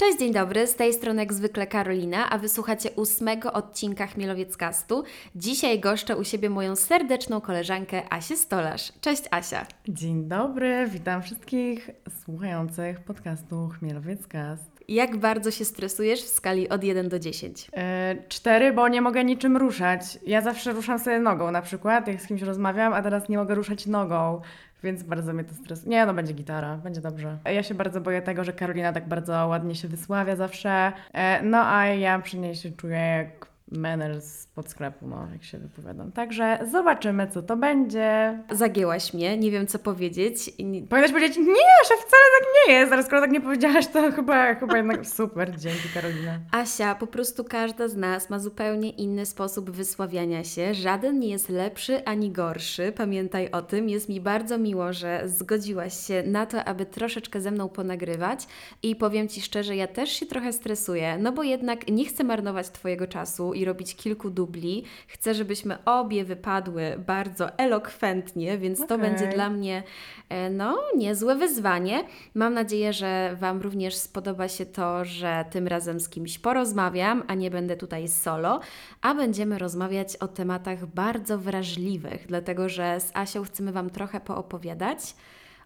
Cześć, dzień dobry, z tej strony jak zwykle Karolina, a wysłuchacie ósmego odcinka Chmielowieckastu. Dzisiaj goszczę u siebie moją serdeczną koleżankę Asię Stolarz. Cześć Asia. Dzień dobry, witam wszystkich słuchających podcastu Chmielowiec.cast. Jak bardzo się stresujesz w skali od 1 do 10? E, cztery, bo nie mogę niczym ruszać. Ja zawsze ruszam sobie nogą na przykład, jak z kimś rozmawiam, a teraz nie mogę ruszać nogą, więc bardzo mnie to stresuje. Nie, no będzie gitara, będzie dobrze. Ja się bardzo boję tego, że Karolina tak bardzo ładnie się wysławia zawsze, e, no a ja przy niej się czuję jak menel spod sklepu, no, jak się wypowiadam. Także zobaczymy, co to będzie. Zagięłaś mnie, nie wiem co powiedzieć. Powinnaś powiedzieć, nie, że wcale tak nie jest, ale skoro tak nie powiedziałaś, to chyba, chyba jednak super, dzięki Karolina. Asia, po prostu każda z nas ma zupełnie inny sposób wysławiania się. Żaden nie jest lepszy ani gorszy. Pamiętaj o tym. Jest mi bardzo miło, że zgodziłaś się na to, aby troszeczkę ze mną ponagrywać. I powiem Ci szczerze, ja też się trochę stresuję, no bo jednak nie chcę marnować Twojego czasu i robić kilku dubli. Chcę, żebyśmy obie wypadły bardzo elokwentnie, więc to Okej. będzie dla mnie e, no, niezłe wyzwanie. Mam nadzieję, że Wam również spodoba się to, że tym razem z kimś porozmawiam, a nie będę tutaj solo, a będziemy rozmawiać o tematach bardzo wrażliwych, dlatego że z Asią chcemy Wam trochę poopowiadać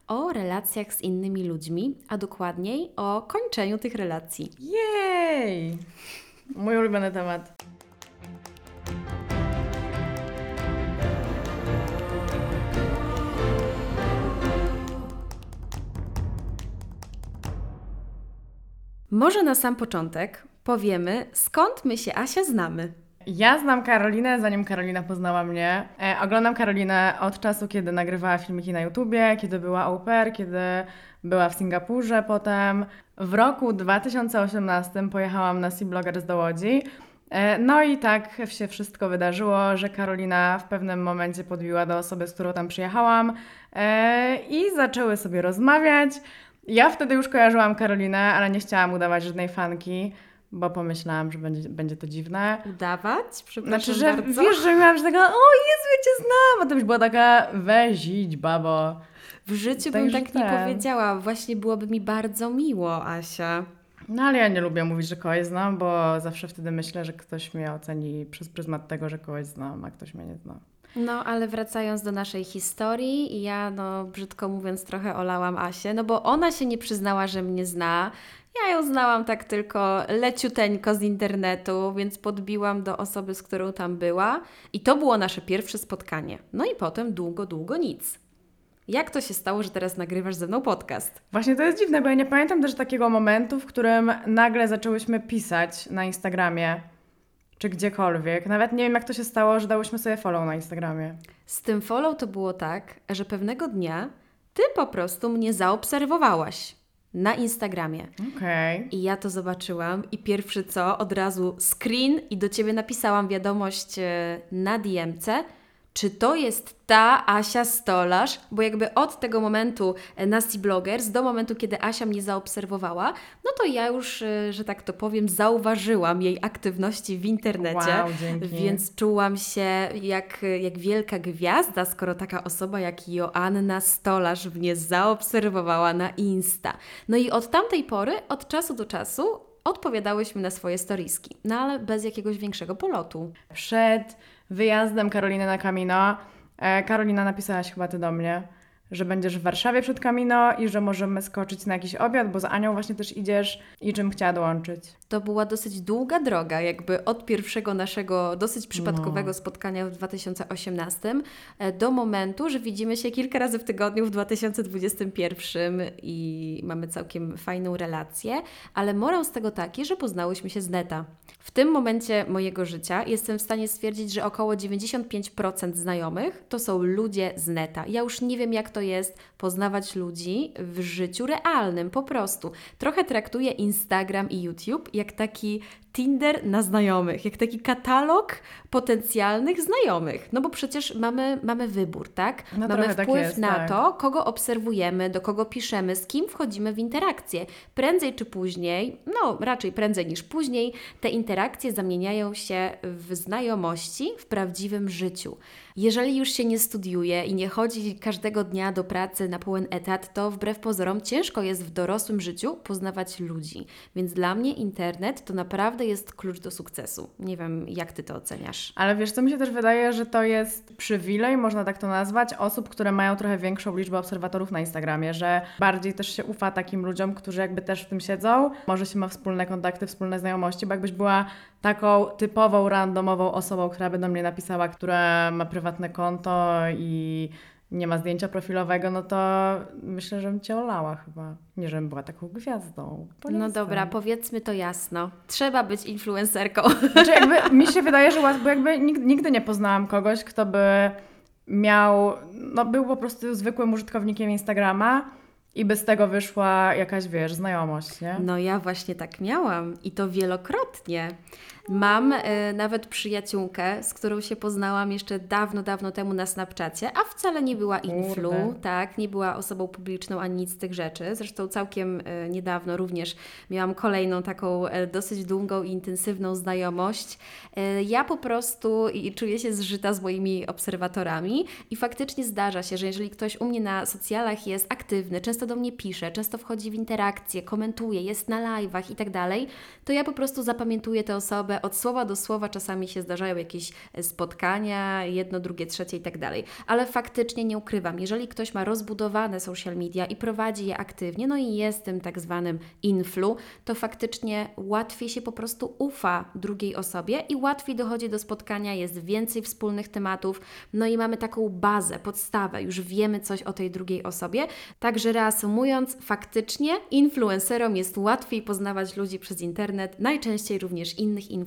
o relacjach z innymi ludźmi, a dokładniej o kończeniu tych relacji. Jej! Mój ulubiony temat. Może na sam początek powiemy, skąd my się Asia znamy. Ja znam Karolinę, zanim Karolina poznała mnie. E, oglądam Karolinę od czasu, kiedy nagrywała filmiki na YouTubie, kiedy była au pair, kiedy była w Singapurze potem. W roku 2018 pojechałam na Sea Bloggers do Łodzi. E, no i tak się wszystko wydarzyło, że Karolina w pewnym momencie podbiła do osoby, z którą tam przyjechałam e, i zaczęły sobie rozmawiać. Ja wtedy już kojarzyłam Karolinę, ale nie chciałam udawać żadnej fanki, bo pomyślałam, że będzie, będzie to dziwne. Udawać? Przepraszam Znaczy, że bardzo. wiesz, że miałam że taka, o Jezu, ja Cię znam, a to byś była taka, weź idź, babo. W życiu bym tak nie ten. powiedziała. Właśnie byłoby mi bardzo miło, Asia. No ale ja nie lubię mówić, że kogoś znam, bo zawsze wtedy myślę, że ktoś mnie oceni przez pryzmat tego, że kogoś znam, a ktoś mnie nie zna. No, ale wracając do naszej historii, ja, no, brzydko mówiąc, trochę olałam Asię, no bo ona się nie przyznała, że mnie zna. Ja ją znałam tak tylko leciuteńko z internetu, więc podbiłam do osoby, z którą tam była. I to było nasze pierwsze spotkanie. No i potem długo, długo nic. Jak to się stało, że teraz nagrywasz ze mną podcast? Właśnie to jest dziwne, bo ja nie pamiętam też takiego momentu, w którym nagle zaczęłyśmy pisać na Instagramie, czy gdziekolwiek. Nawet nie wiem, jak to się stało, że dałyśmy sobie follow na Instagramie. Z tym follow to było tak, że pewnego dnia ty po prostu mnie zaobserwowałaś na Instagramie. Okej. I ja to zobaczyłam i pierwszy co, od razu screen i do Ciebie napisałam wiadomość e, na DM-ce, czy to jest ta Asia Stolarz, bo jakby od tego momentu e, na Sea Bloggers do momentu, kiedy Asia mnie zaobserwowała, no to ja już, e, że tak to powiem, zauważyłam jej aktywności w internecie. Wow, dzięki. Więc czułam się jak, jak wielka gwiazda, skoro taka osoba jak Joanna Stolarz mnie zaobserwowała na Insta. No i od tamtej pory, od czasu do czasu, odpowiadałyśmy na swoje storiski, no ale bez jakiegoś większego polotu. Przed wyjazdem Karoliny na Camino, e, Karolina napisałaś chyba Ty do mnie, że będziesz w Warszawie przed Camino i że możemy skoczyć na jakiś obiad, bo z Anią właśnie też idziesz i czym chciała dołączyć. To była dosyć długa droga, jakby od pierwszego naszego dosyć przypadkowego No. spotkania w 2018 e, do momentu, że widzimy się kilka razy w tygodniu w 2021 i mamy całkiem fajną relację, ale morał z tego taki, że poznałyśmy się z neta. W tym momencie mojego życia jestem w stanie stwierdzić, że około 95% znajomych to są ludzie z neta. Ja już nie wiem, jak to jest poznawać ludzi w życiu realnym, po prostu. Trochę traktuję Instagram i YouTube jak taki Tinder na znajomych, jak taki katalog potencjalnych znajomych. No bo przecież mamy, mamy wybór, tak? No mamy tak wpływ jest, na tak. to, kogo obserwujemy, do kogo piszemy, z kim wchodzimy w interakcje. Prędzej czy później, no raczej prędzej niż później, te interakcje zamieniają się w znajomości w prawdziwym życiu. Jeżeli już się nie studiuje i nie chodzi każdego dnia do pracy na pełen etat, to wbrew pozorom ciężko jest w dorosłym życiu poznawać ludzi. Więc dla mnie internet to naprawdę jest klucz do sukcesu. Nie wiem, jak Ty to oceniasz. Ale wiesz, co mi się też wydaje, że to jest przywilej, można tak to nazwać, osób, które mają trochę większą liczbę obserwatorów na Instagramie, że bardziej też się ufa takim ludziom, którzy jakby też w tym siedzą, może się ma wspólne kontakty, wspólne znajomości, bo jakbyś była taką typową, randomową osobą, która by do mnie napisała, która ma prywatne konto i nie ma zdjęcia profilowego, no to myślę, że bym cię olała chyba. Nie, żebym była taką gwiazdą. No dobra, powiedzmy to jasno. Trzeba być influencerką. Znaczy jakby mi się wydaje, że łatwo, bo jakby nigdy, nie poznałam kogoś, kto by miał, no był po prostu zwykłym użytkownikiem Instagrama i by z tego wyszła jakaś, wiesz, znajomość, nie? No ja właśnie tak miałam i to wielokrotnie. Mam e, nawet przyjaciółkę, z którą się poznałam jeszcze dawno, dawno temu na Snapchacie, a wcale nie była influ, Kurde. tak, nie była osobą publiczną ani nic z tych rzeczy. Zresztą całkiem e, niedawno również miałam kolejną taką e, dosyć długą i intensywną znajomość. Ja po prostu czuję się zżyta z moimi obserwatorami i faktycznie zdarza się, że jeżeli ktoś u mnie na socjalach jest aktywny, często do mnie pisze, często wchodzi w interakcje, komentuje, jest na live'ach i tak dalej, to ja po prostu zapamiętuję tę osobę od słowa do słowa. Czasami się zdarzają jakieś e, spotkania, jedno, drugie, trzecie i tak dalej. Ale faktycznie nie ukrywam, jeżeli ktoś ma rozbudowane social media i prowadzi je aktywnie, no i jest tym tak zwanym influ, to faktycznie łatwiej się po prostu ufa drugiej osobie i łatwiej dochodzi do spotkania, jest więcej wspólnych tematów, no i mamy taką bazę, podstawę, już wiemy coś o tej drugiej osobie. Także reasumując, faktycznie influencerom jest łatwiej poznawać ludzi przez internet, najczęściej również innych influencerów,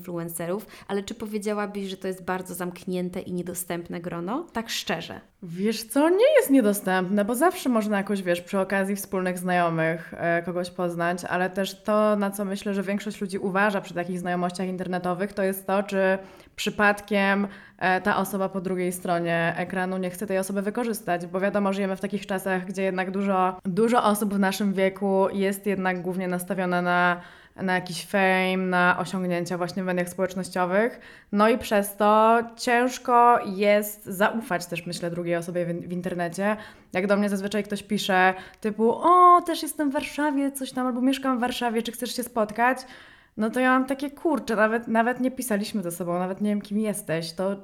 ale czy powiedziałabyś, że to jest bardzo zamknięte i niedostępne grono? Tak szczerze. Wiesz co, nie jest niedostępne, bo zawsze można jakoś, wiesz, przy okazji wspólnych znajomych e, kogoś poznać, ale też to, na co myślę, że większość ludzi uważa przy takich znajomościach internetowych, to jest to, czy przypadkiem e, ta osoba po drugiej stronie ekranu nie chce tej osoby wykorzystać, bo wiadomo, żyjemy w takich czasach, gdzie jednak dużo, dużo osób w naszym wieku jest jednak głównie nastawione na na jakiś fame, na osiągnięcia właśnie w mediach społecznościowych. No i przez to ciężko jest zaufać też, myślę, drugiej osobie w, w internecie. Jak do mnie zazwyczaj ktoś pisze typu, o, też jestem w Warszawie, coś tam, albo mieszkam w Warszawie, czy chcesz się spotkać? No to ja mam takie, kurczę, nawet, nawet nie pisaliśmy ze sobą, nawet nie wiem, kim jesteś, to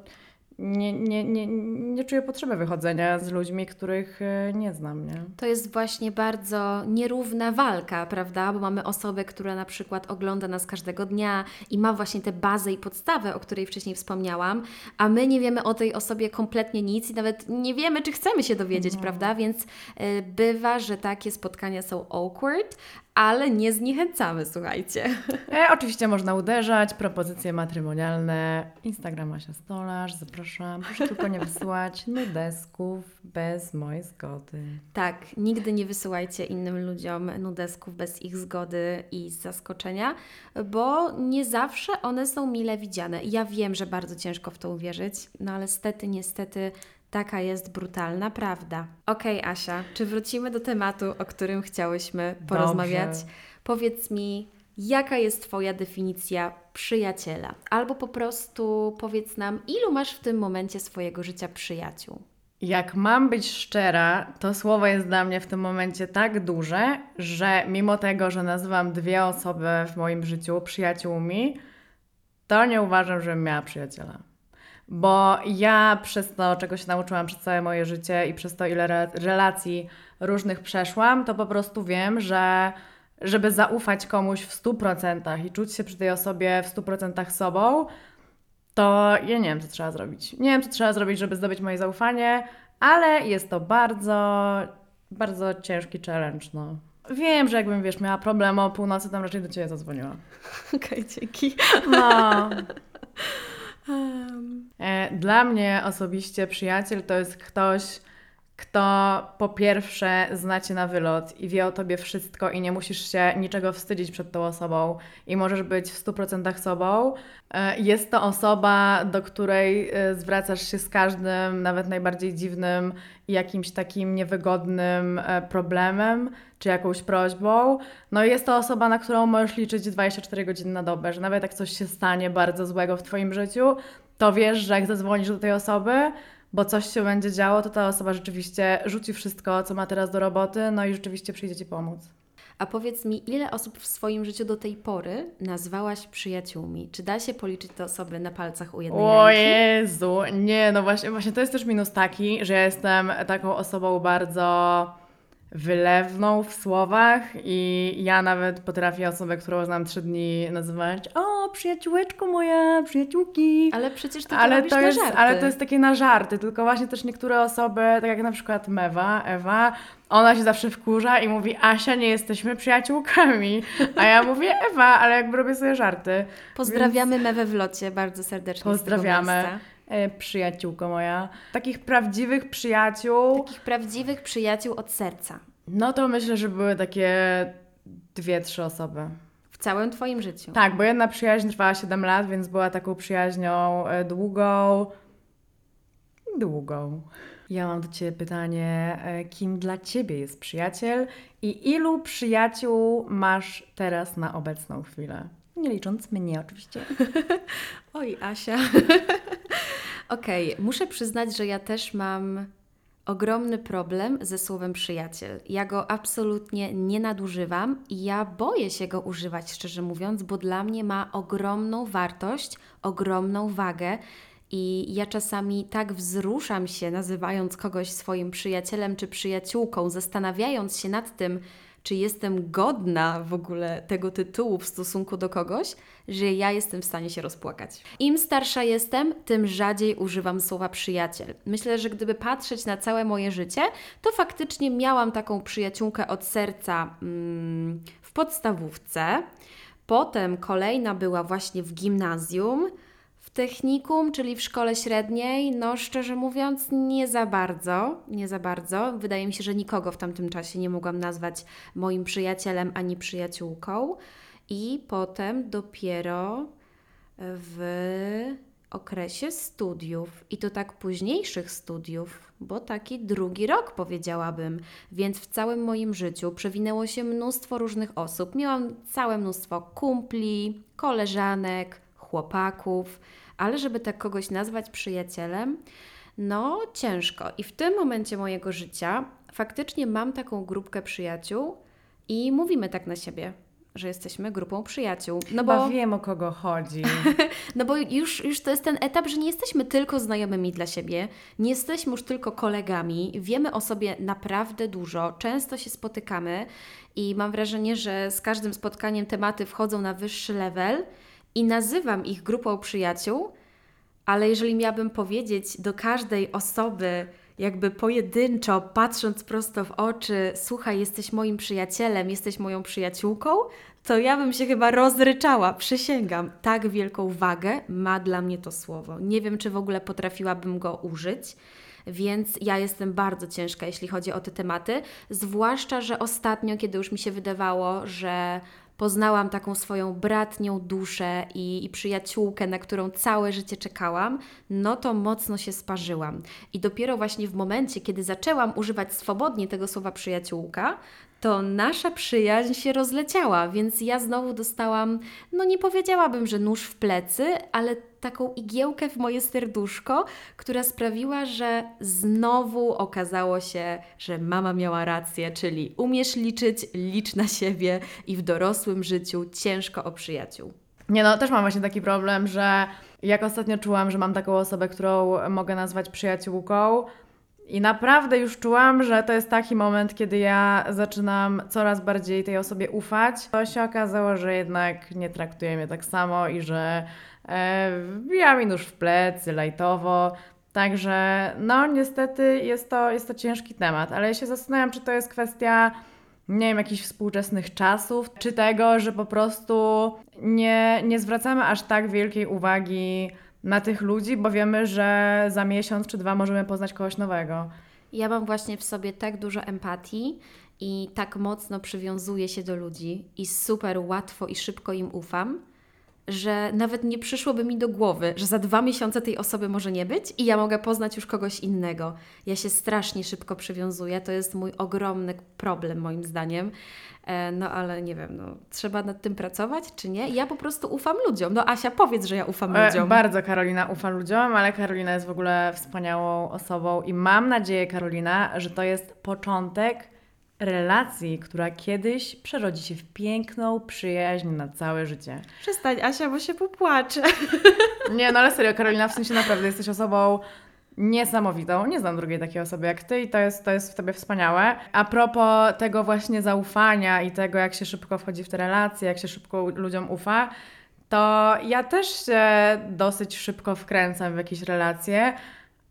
nie, nie, nie, nie czuję potrzeby wychodzenia z ludźmi, których e, nie znam, nie? To jest właśnie bardzo nierówna walka, prawda? Bo mamy osobę, która na przykład ogląda nas każdego dnia i ma właśnie tę bazę i podstawę, o której wcześniej wspomniałam, a my nie wiemy o tej osobie kompletnie nic i nawet nie wiemy, czy chcemy się dowiedzieć, prawda? Więc y, bywa, że takie spotkania są awkward, ale nie zniechęcamy, słuchajcie. E, oczywiście można uderzać, propozycje matrymonialne, Instagrama się stolarz, zapraszam. Proszę tylko nie wysyłać nudesków bez mojej zgody. Tak, nigdy nie wysyłajcie innym ludziom nudesków bez ich zgody i z zaskoczenia, bo nie zawsze one są mile widziane. Ja wiem, że bardzo ciężko w to uwierzyć, no ale stety, niestety taka jest brutalna prawda. Okej, Asia, czy wrócimy do tematu, o którym chciałyśmy porozmawiać? Dobrze. Powiedz mi, jaka jest Twoja definicja przyjaciela? Albo po prostu powiedz nam, ilu masz w tym momencie swojego życia przyjaciół? Jak mam być szczera, to słowo jest dla mnie w tym momencie tak duże, że mimo tego, że nazywam dwie osoby w moim życiu przyjaciółmi, to nie uważam, żebym miała przyjaciela. Bo ja przez to, czego się nauczyłam przez całe moje życie i przez to, ile re- relacji różnych przeszłam, to po prostu wiem, że żeby zaufać komuś w 100% i czuć się przy tej osobie w 100% sobą, to ja nie wiem, co trzeba zrobić. Nie wiem, co trzeba zrobić, żeby zdobyć moje zaufanie, ale jest to bardzo, bardzo ciężki challenge, no. Wiem, że jakbym, wiesz, miała problem o północy, tam raczej do Ciebie zadzwoniła. Okej, dzięki. No. E, Dla mnie osobiście przyjaciel to jest ktoś, kto po pierwsze zna cię na wylot i wie o tobie wszystko i nie musisz się niczego wstydzić przed tą osobą i możesz być w 100% sobą. E, Jest to osoba, do której e, zwracasz się z każdym, nawet najbardziej dziwnym jakimś takim niewygodnym e, problemem czy jakąś prośbą. No i jest to osoba, na którą możesz liczyć 24 godziny na dobę, że nawet jak coś się stanie bardzo złego w Twoim życiu, to wiesz, że jak zadzwonisz do tej osoby, bo coś się będzie działo, to ta osoba rzeczywiście rzuci wszystko, co ma teraz do roboty, no i rzeczywiście przyjdzie Ci pomóc. A powiedz mi, ile osób w swoim życiu do tej pory nazwałaś przyjaciółmi? Czy da się policzyć te osoby na palcach u jednej O ręki? Jezu, nie, no właśnie, właśnie to jest też minus taki, że ja jestem taką osobą bardzo wylewną w słowach i ja nawet potrafię osobę, którą znam trzy dni nazywać o, przyjaciółeczko moja, przyjaciółki. Ale przecież ty to ale to, na jest, żarty. ale to jest takie na żarty, tylko właśnie też niektóre osoby, tak jak na przykład Mewa, Ewa, ona się zawsze wkurza i mówi, Asia, nie jesteśmy przyjaciółkami. A ja mówię, Ewa, ale jakby robię sobie żarty. Pozdrawiamy Mewę w locie bardzo serdecznie Pozdrawiamy. E, przyjaciółko moja. Takich prawdziwych przyjaciół, Takich prawdziwych przyjaciół od serca. no to myślę, że były takie dwie, trzy osoby. W całym Twoim życiu. Tak, bo jedna przyjaźń trwała 7 lat, więc była taką przyjaźnią e, długą. Długą. Ja mam do Ciebie pytanie, e, kim dla Ciebie jest przyjaciel i ilu przyjaciół masz teraz na obecną chwilę? Nie licząc mnie oczywiście. Oj, Asia. Okej, muszę przyznać, że ja też mam ogromny problem ze słowem przyjaciel. Ja go absolutnie nie nadużywam i ja boję się go używać, szczerze mówiąc, bo dla mnie ma ogromną wartość, ogromną wagę. I ja czasami tak wzruszam się, nazywając kogoś swoim przyjacielem czy przyjaciółką, zastanawiając się nad tym, czy jestem godna w ogóle tego tytułu w stosunku do kogoś, że ja jestem w stanie się rozpłakać. Im starsza jestem, tym rzadziej używam słowa przyjaciel. Myślę, że gdyby patrzeć na całe moje życie, to faktycznie miałam taką przyjaciółkę od serca mm, w podstawówce. Potem kolejna była właśnie w gimnazjum. Technikum, czyli w szkole średniej, no szczerze mówiąc, nie za bardzo, nie za bardzo. Wydaje mi się, że nikogo w tamtym czasie nie mogłam nazwać moim przyjacielem ani przyjaciółką. I potem dopiero w okresie studiów, i to tak późniejszych studiów, bo taki drugi rok powiedziałabym, więc w całym moim życiu przewinęło się mnóstwo różnych osób. Miałam całe mnóstwo kumpli, koleżanek, chłopaków, ale żeby tak kogoś nazwać przyjacielem, no ciężko. I w tym momencie mojego życia faktycznie mam taką grupkę przyjaciół i mówimy tak na siebie, że jesteśmy grupą przyjaciół. No Chyba bo, wiem o kogo chodzi. no bo już, już to jest ten etap, że nie jesteśmy tylko znajomymi dla siebie, nie jesteśmy już tylko kolegami, wiemy o sobie naprawdę dużo, często się spotykamy i mam wrażenie, że z każdym spotkaniem tematy wchodzą na wyższy level i nazywam ich grupą przyjaciół, ale jeżeli miałabym powiedzieć do każdej osoby, jakby pojedynczo, patrząc prosto w oczy, słuchaj, jesteś moim przyjacielem, jesteś moją przyjaciółką, to ja bym się chyba rozryczała, przysięgam. Tak wielką wagę ma dla mnie to słowo. Nie wiem, czy w ogóle potrafiłabym go użyć. Więc ja jestem bardzo ciężka, jeśli chodzi o te tematy. Zwłaszcza, że ostatnio, kiedy już mi się wydawało, że poznałam taką swoją bratnią duszę i, i przyjaciółkę, na którą całe życie czekałam, no to mocno się sparzyłam. I dopiero właśnie w momencie, kiedy zaczęłam używać swobodnie tego słowa przyjaciółka, to nasza przyjaźń się rozleciała, więc ja znowu dostałam, no nie powiedziałabym, że nóż w plecy, ale taką igiełkę w moje serduszko, która sprawiła, że znowu okazało się, że mama miała rację, czyli umiesz liczyć, licz na siebie i w dorosłym życiu ciężko o przyjaciół. Nie no, też mam właśnie taki problem, że jak ostatnio czułam, że mam taką osobę, którą mogę nazwać przyjaciółką i naprawdę już czułam, że to jest taki moment, kiedy ja zaczynam coraz bardziej tej osobie ufać, to się okazało, że jednak nie traktuje mnie tak samo i że e, wbija mi nóż w plecy, lajtowo. Także no niestety jest to, jest to ciężki temat, ale ja się zastanawiam, czy to jest kwestia nie wiem, jakichś współczesnych czasów, czy tego, że po prostu nie, nie zwracamy aż tak wielkiej uwagi na tych ludzi, bo wiemy, że za miesiąc czy dwa możemy poznać kogoś nowego. Ja mam właśnie w sobie tak dużo empatii i tak mocno przywiązuję się do ludzi i super łatwo i szybko im ufam, że nawet nie przyszłoby mi do głowy, że za dwa miesiące tej osoby może nie być i ja mogę poznać już kogoś innego. Ja się strasznie szybko przywiązuję, to jest mój ogromny problem moim zdaniem. E, No ale nie wiem, no, trzeba nad tym pracować, czy nie? Ja po prostu ufam ludziom. No Asia, powiedz, że ja ufam E, ludziom. Bardzo Karolina ufa ludziom, ale Karolina jest w ogóle wspaniałą osobą i mam nadzieję, Karolina, że to jest początek relacji, która kiedyś przerodzi się w piękną przyjaźń na całe życie. Przestań, Asia, bo się popłaczę. Nie, no ale serio, Karolina, w sensie naprawdę jesteś osobą niesamowitą. Nie znam drugiej takiej osoby jak ty i to jest, to jest w tobie wspaniałe. A propos tego właśnie zaufania i tego, jak się szybko wchodzi w te relacje, jak się szybko ludziom ufa, to ja też się dosyć szybko wkręcam w jakieś relacje,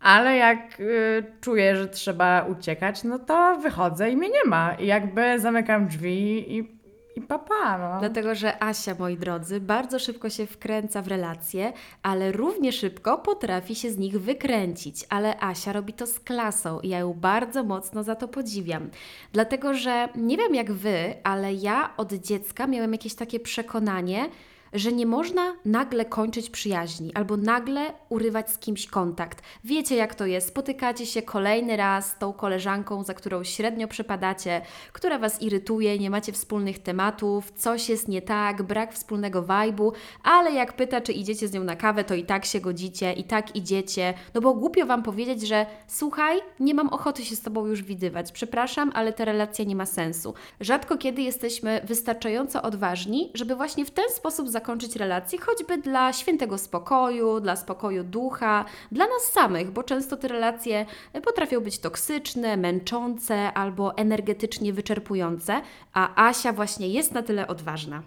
ale jak y, czuję, że trzeba uciekać, no to wychodzę i mnie nie ma. I jakby zamykam drzwi i, i papa, no. Dlatego, że Asia, moi drodzy, bardzo szybko się wkręca w relacje, ale równie szybko potrafi się z nich wykręcić. Ale Asia robi to z klasą i ja ją bardzo mocno za to podziwiam. Dlatego, że nie wiem jak wy, ale ja od dziecka miałem jakieś takie przekonanie, że nie można nagle kończyć przyjaźni albo nagle urywać z kimś kontakt. Wiecie, jak to jest. Spotykacie się kolejny raz z tą koleżanką, za którą średnio przypadacie, która Was irytuje, nie macie wspólnych tematów, coś jest nie tak, brak wspólnego wajbu, ale jak pyta, czy idziecie z nią na kawę, to i tak się godzicie, i tak idziecie, no bo głupio Wam powiedzieć, że słuchaj, nie mam ochoty się z Tobą już widywać, przepraszam, ale ta relacja nie ma sensu. Rzadko kiedy jesteśmy wystarczająco odważni, żeby właśnie w ten sposób zakończyć relację, choćby dla świętego spokoju, dla spokoju ducha, dla nas samych, bo często te relacje potrafią być toksyczne, męczące albo energetycznie wyczerpujące, a Asia właśnie jest na tyle odważna.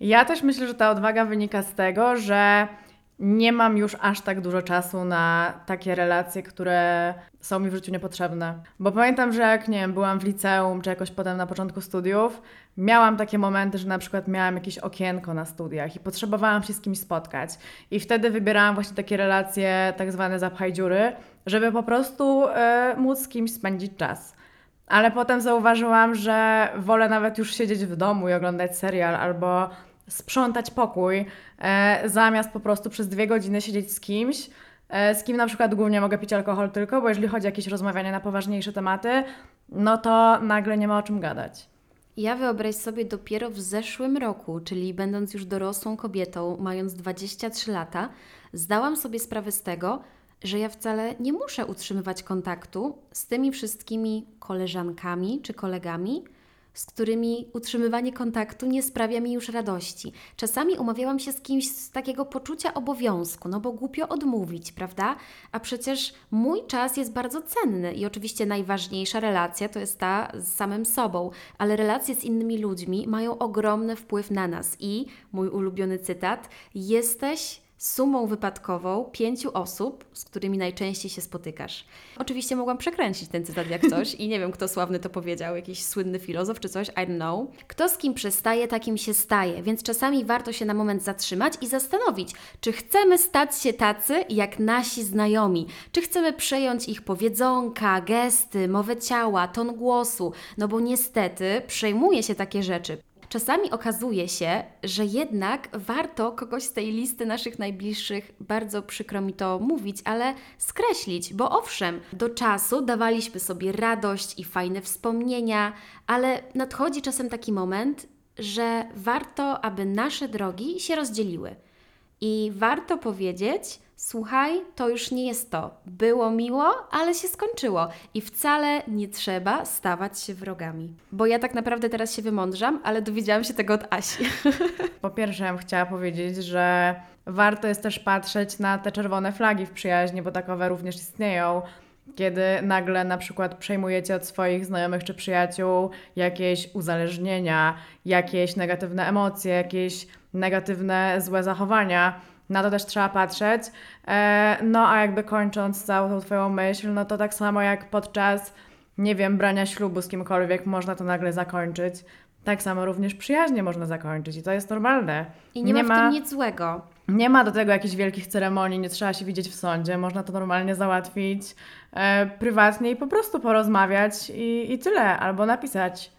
Ja też myślę, że ta odwaga wynika z tego, że nie mam już aż tak dużo czasu na takie relacje, które są mi w życiu niepotrzebne. Bo pamiętam, że jak nie wiem, byłam w liceum, czy jakoś potem na początku studiów, miałam takie momenty, że na przykład miałam jakieś okienko na studiach i potrzebowałam się z kimś spotkać. I wtedy wybierałam właśnie takie relacje, tak zwane zapchaj dziury, żeby po prostu e, móc z kimś spędzić czas. Ale potem zauważyłam, że wolę nawet już siedzieć w domu i oglądać serial albo sprzątać pokój, e, zamiast po prostu przez dwie godziny siedzieć z kimś, e, z kim na przykład głównie mogę pić alkohol tylko, bo jeżeli chodzi o jakieś rozmawianie na poważniejsze tematy, no to nagle nie ma o czym gadać. Ja wyobraź sobie dopiero w zeszłym roku, czyli będąc już dorosłą kobietą, mając 23 lata, zdałam sobie sprawę z tego, że ja wcale nie muszę utrzymywać kontaktu z tymi wszystkimi koleżankami czy kolegami, z którymi utrzymywanie kontaktu nie sprawia mi już radości. Czasami umawiałam się z kimś z takiego poczucia obowiązku, no bo głupio odmówić, prawda? A przecież mój czas jest bardzo cenny i oczywiście najważniejsza relacja to jest ta z samym sobą, ale relacje z innymi ludźmi mają ogromny wpływ na nas i mój ulubiony cytat: jesteś sumą wypadkową pięciu osób, z którymi najczęściej się spotykasz. Oczywiście mogłam przekręcić ten cytat jak coś i nie wiem, kto sławny to powiedział, jakiś słynny filozof czy coś, I don't know. Kto z kim przestaje, takim się staje, więc czasami warto się na moment zatrzymać i zastanowić, czy chcemy stać się tacy jak nasi znajomi, czy chcemy przejąć ich powiedzonka, gesty, mowę ciała, ton głosu, no bo niestety przejmuje się takie rzeczy. Czasami okazuje się, że jednak warto kogoś z tej listy naszych najbliższych, bardzo przykro mi to mówić, ale skreślić, bo owszem, do czasu dawaliśmy sobie radość i fajne wspomnienia, ale nadchodzi czasem taki moment, że warto, aby nasze drogi się rozdzieliły. I warto powiedzieć: Słuchaj, to już nie jest to. Było miło, ale się skończyło. I wcale nie trzeba stawać się wrogami. Bo ja tak naprawdę teraz się wymądrzam, ale dowiedziałam się tego od Asi. Po pierwsze, ja chciała powiedzieć, że warto jest też patrzeć na te czerwone flagi w przyjaźni, bo takowe również istnieją. Kiedy nagle na przykład przejmujecie od swoich znajomych czy przyjaciół jakieś uzależnienia, jakieś negatywne emocje, jakieś negatywne, złe zachowania, na to też trzeba patrzeć. E, no a jakby kończąc całą tą Twoją myśl, no to tak samo jak podczas, nie wiem, brania ślubu z kimkolwiek można to nagle zakończyć. Tak samo również przyjaźnie można zakończyć i to jest normalne. I nie, ma w tym nic złego. Nie ma do tego jakichś wielkich ceremonii, nie trzeba się widzieć w sądzie, można to normalnie załatwić e, prywatnie i po prostu porozmawiać i, i tyle, albo napisać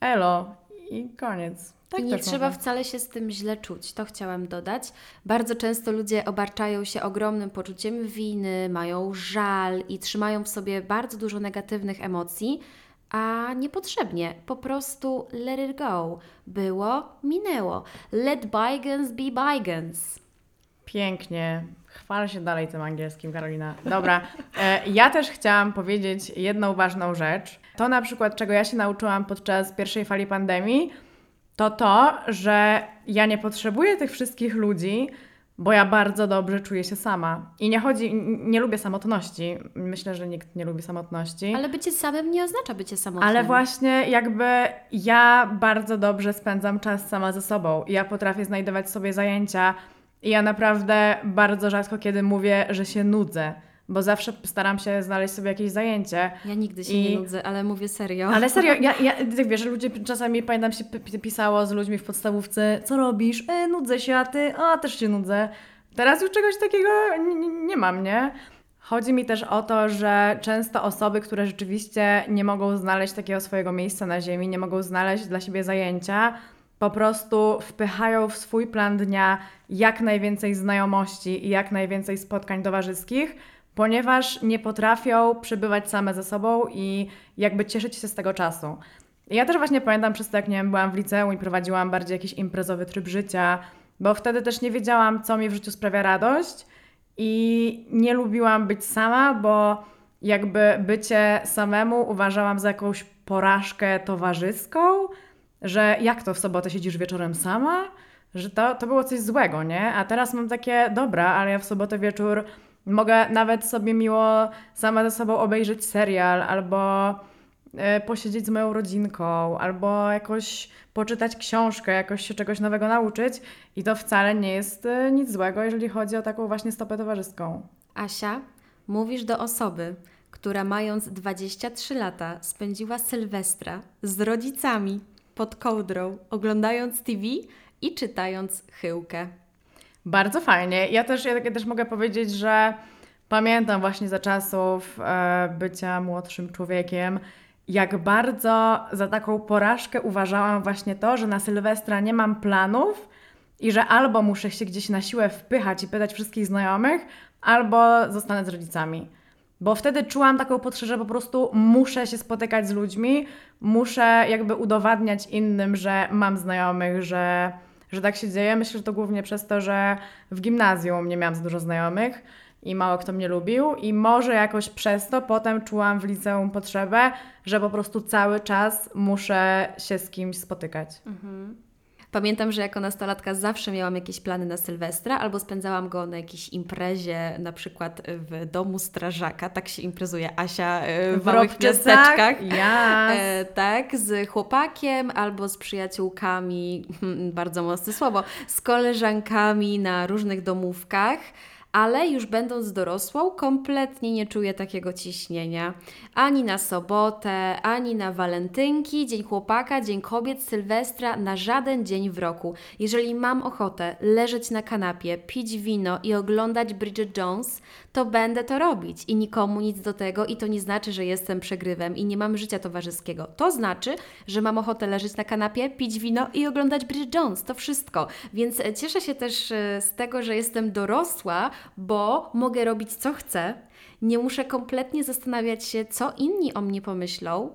elo i koniec. Tak I nie też trzeba można. wcale się z tym źle czuć, to chciałam dodać. Bardzo często ludzie obarczają się ogromnym poczuciem winy, mają żal i trzymają w sobie bardzo dużo negatywnych emocji, a niepotrzebnie. Po prostu let it go. Było, minęło. Let bygones be bygones. Pięknie. Chwal się dalej tym angielskim, Karolina. Dobra, e, ja też chciałam powiedzieć jedną ważną rzecz. To na przykład, czego ja się nauczyłam podczas pierwszej fali pandemii, to to, że ja nie potrzebuję tych wszystkich ludzi, bo ja bardzo dobrze czuję się sama. I nie chodzi, nie lubię samotności. Myślę, że nikt nie lubi samotności. Ale bycie samym nie oznacza bycie samotnym. Ale właśnie jakby ja bardzo dobrze spędzam czas sama ze sobą. Ja potrafię znajdować sobie zajęcia i ja naprawdę bardzo rzadko kiedy mówię, że się nudzę, bo zawsze staram się znaleźć sobie jakieś zajęcie. Ja nigdy się I- nie nudzę, ale mówię serio. Ale serio, ja, ja tak wiesz, że ludzie czasami, pamiętam się pisało z ludźmi w podstawówce, co robisz? E, nudzę się, a ty? A, też się nudzę. Teraz już czegoś takiego nie mam, nie? Chodzi mi też o to, że często osoby, które rzeczywiście nie mogą znaleźć takiego swojego miejsca na ziemi, nie mogą znaleźć dla siebie zajęcia, po prostu wpychają w swój plan dnia jak najwięcej znajomości i jak najwięcej spotkań towarzyskich, ponieważ nie potrafią przebywać same ze sobą i jakby cieszyć się z tego czasu. Ja też właśnie pamiętam przez to, jak nie wiem, byłam w liceum i prowadziłam bardziej jakiś imprezowy tryb życia, bo wtedy też nie wiedziałam, co mi w życiu sprawia radość i nie lubiłam być sama, bo jakby bycie samemu uważałam za jakąś porażkę towarzyską, że jak to w sobotę siedzisz wieczorem sama? Że to, to było coś złego, nie? A teraz mam takie, dobra, ale ja w sobotę wieczór mogę nawet sobie miło sama ze sobą obejrzeć serial albo e, posiedzieć z moją rodzinką, albo jakoś poczytać książkę, jakoś się czegoś nowego nauczyć. I to wcale nie jest e, nic złego, jeżeli chodzi o taką właśnie stopę towarzyską. Asia, mówisz do osoby, która mając 23 lata spędziła Sylwestra z rodzicami pod kołdrą, oglądając TV i czytając chyłkę. Bardzo fajnie. Ja też, ja, też mogę powiedzieć, że pamiętam właśnie za czasów e, bycia młodszym człowiekiem, jak bardzo za taką porażkę uważałam właśnie to, że na Sylwestra nie mam planów i że albo muszę się gdzieś na siłę wpychać i pytać wszystkich znajomych, albo zostanę z rodzicami. Bo wtedy czułam taką potrzebę, że po prostu muszę się spotykać z ludźmi, muszę jakby udowadniać innym, że mam znajomych, że, że tak się dzieje. Myślę, że to głównie przez to, że w gimnazjum nie miałam za dużo znajomych i mało kto mnie lubił i może jakoś przez to potem czułam w liceum potrzebę, że po prostu cały czas muszę się z kimś spotykać. Pamiętam, że jako nastolatka zawsze miałam jakieś plany na Sylwestra, albo spędzałam go na jakiejś imprezie, na przykład w domu strażaka. Tak się imprezuje Asia e, w małych Robczesach, miasteczkach. Jas. E, tak, z chłopakiem albo z przyjaciółkami, bardzo mocne słowo, z koleżankami na różnych domówkach. Ale już będąc dorosłą, kompletnie nie czuję takiego ciśnienia. Ani na sobotę, ani na walentynki, Dzień Chłopaka, Dzień Kobiet, Sylwestra, na żaden dzień w roku. Jeżeli mam ochotę leżeć na kanapie, pić wino i oglądać Bridget Jones, to będę to robić i nikomu nic do tego i to nie znaczy, że jestem przegrywem i nie mam życia towarzyskiego. To znaczy, że mam ochotę leżeć na kanapie, pić wino i oglądać Bridget Jones. To wszystko. Więc e, cieszę się też e, z tego, że jestem dorosła, bo mogę robić co chcę. Nie muszę kompletnie zastanawiać się, co inni o mnie pomyślą.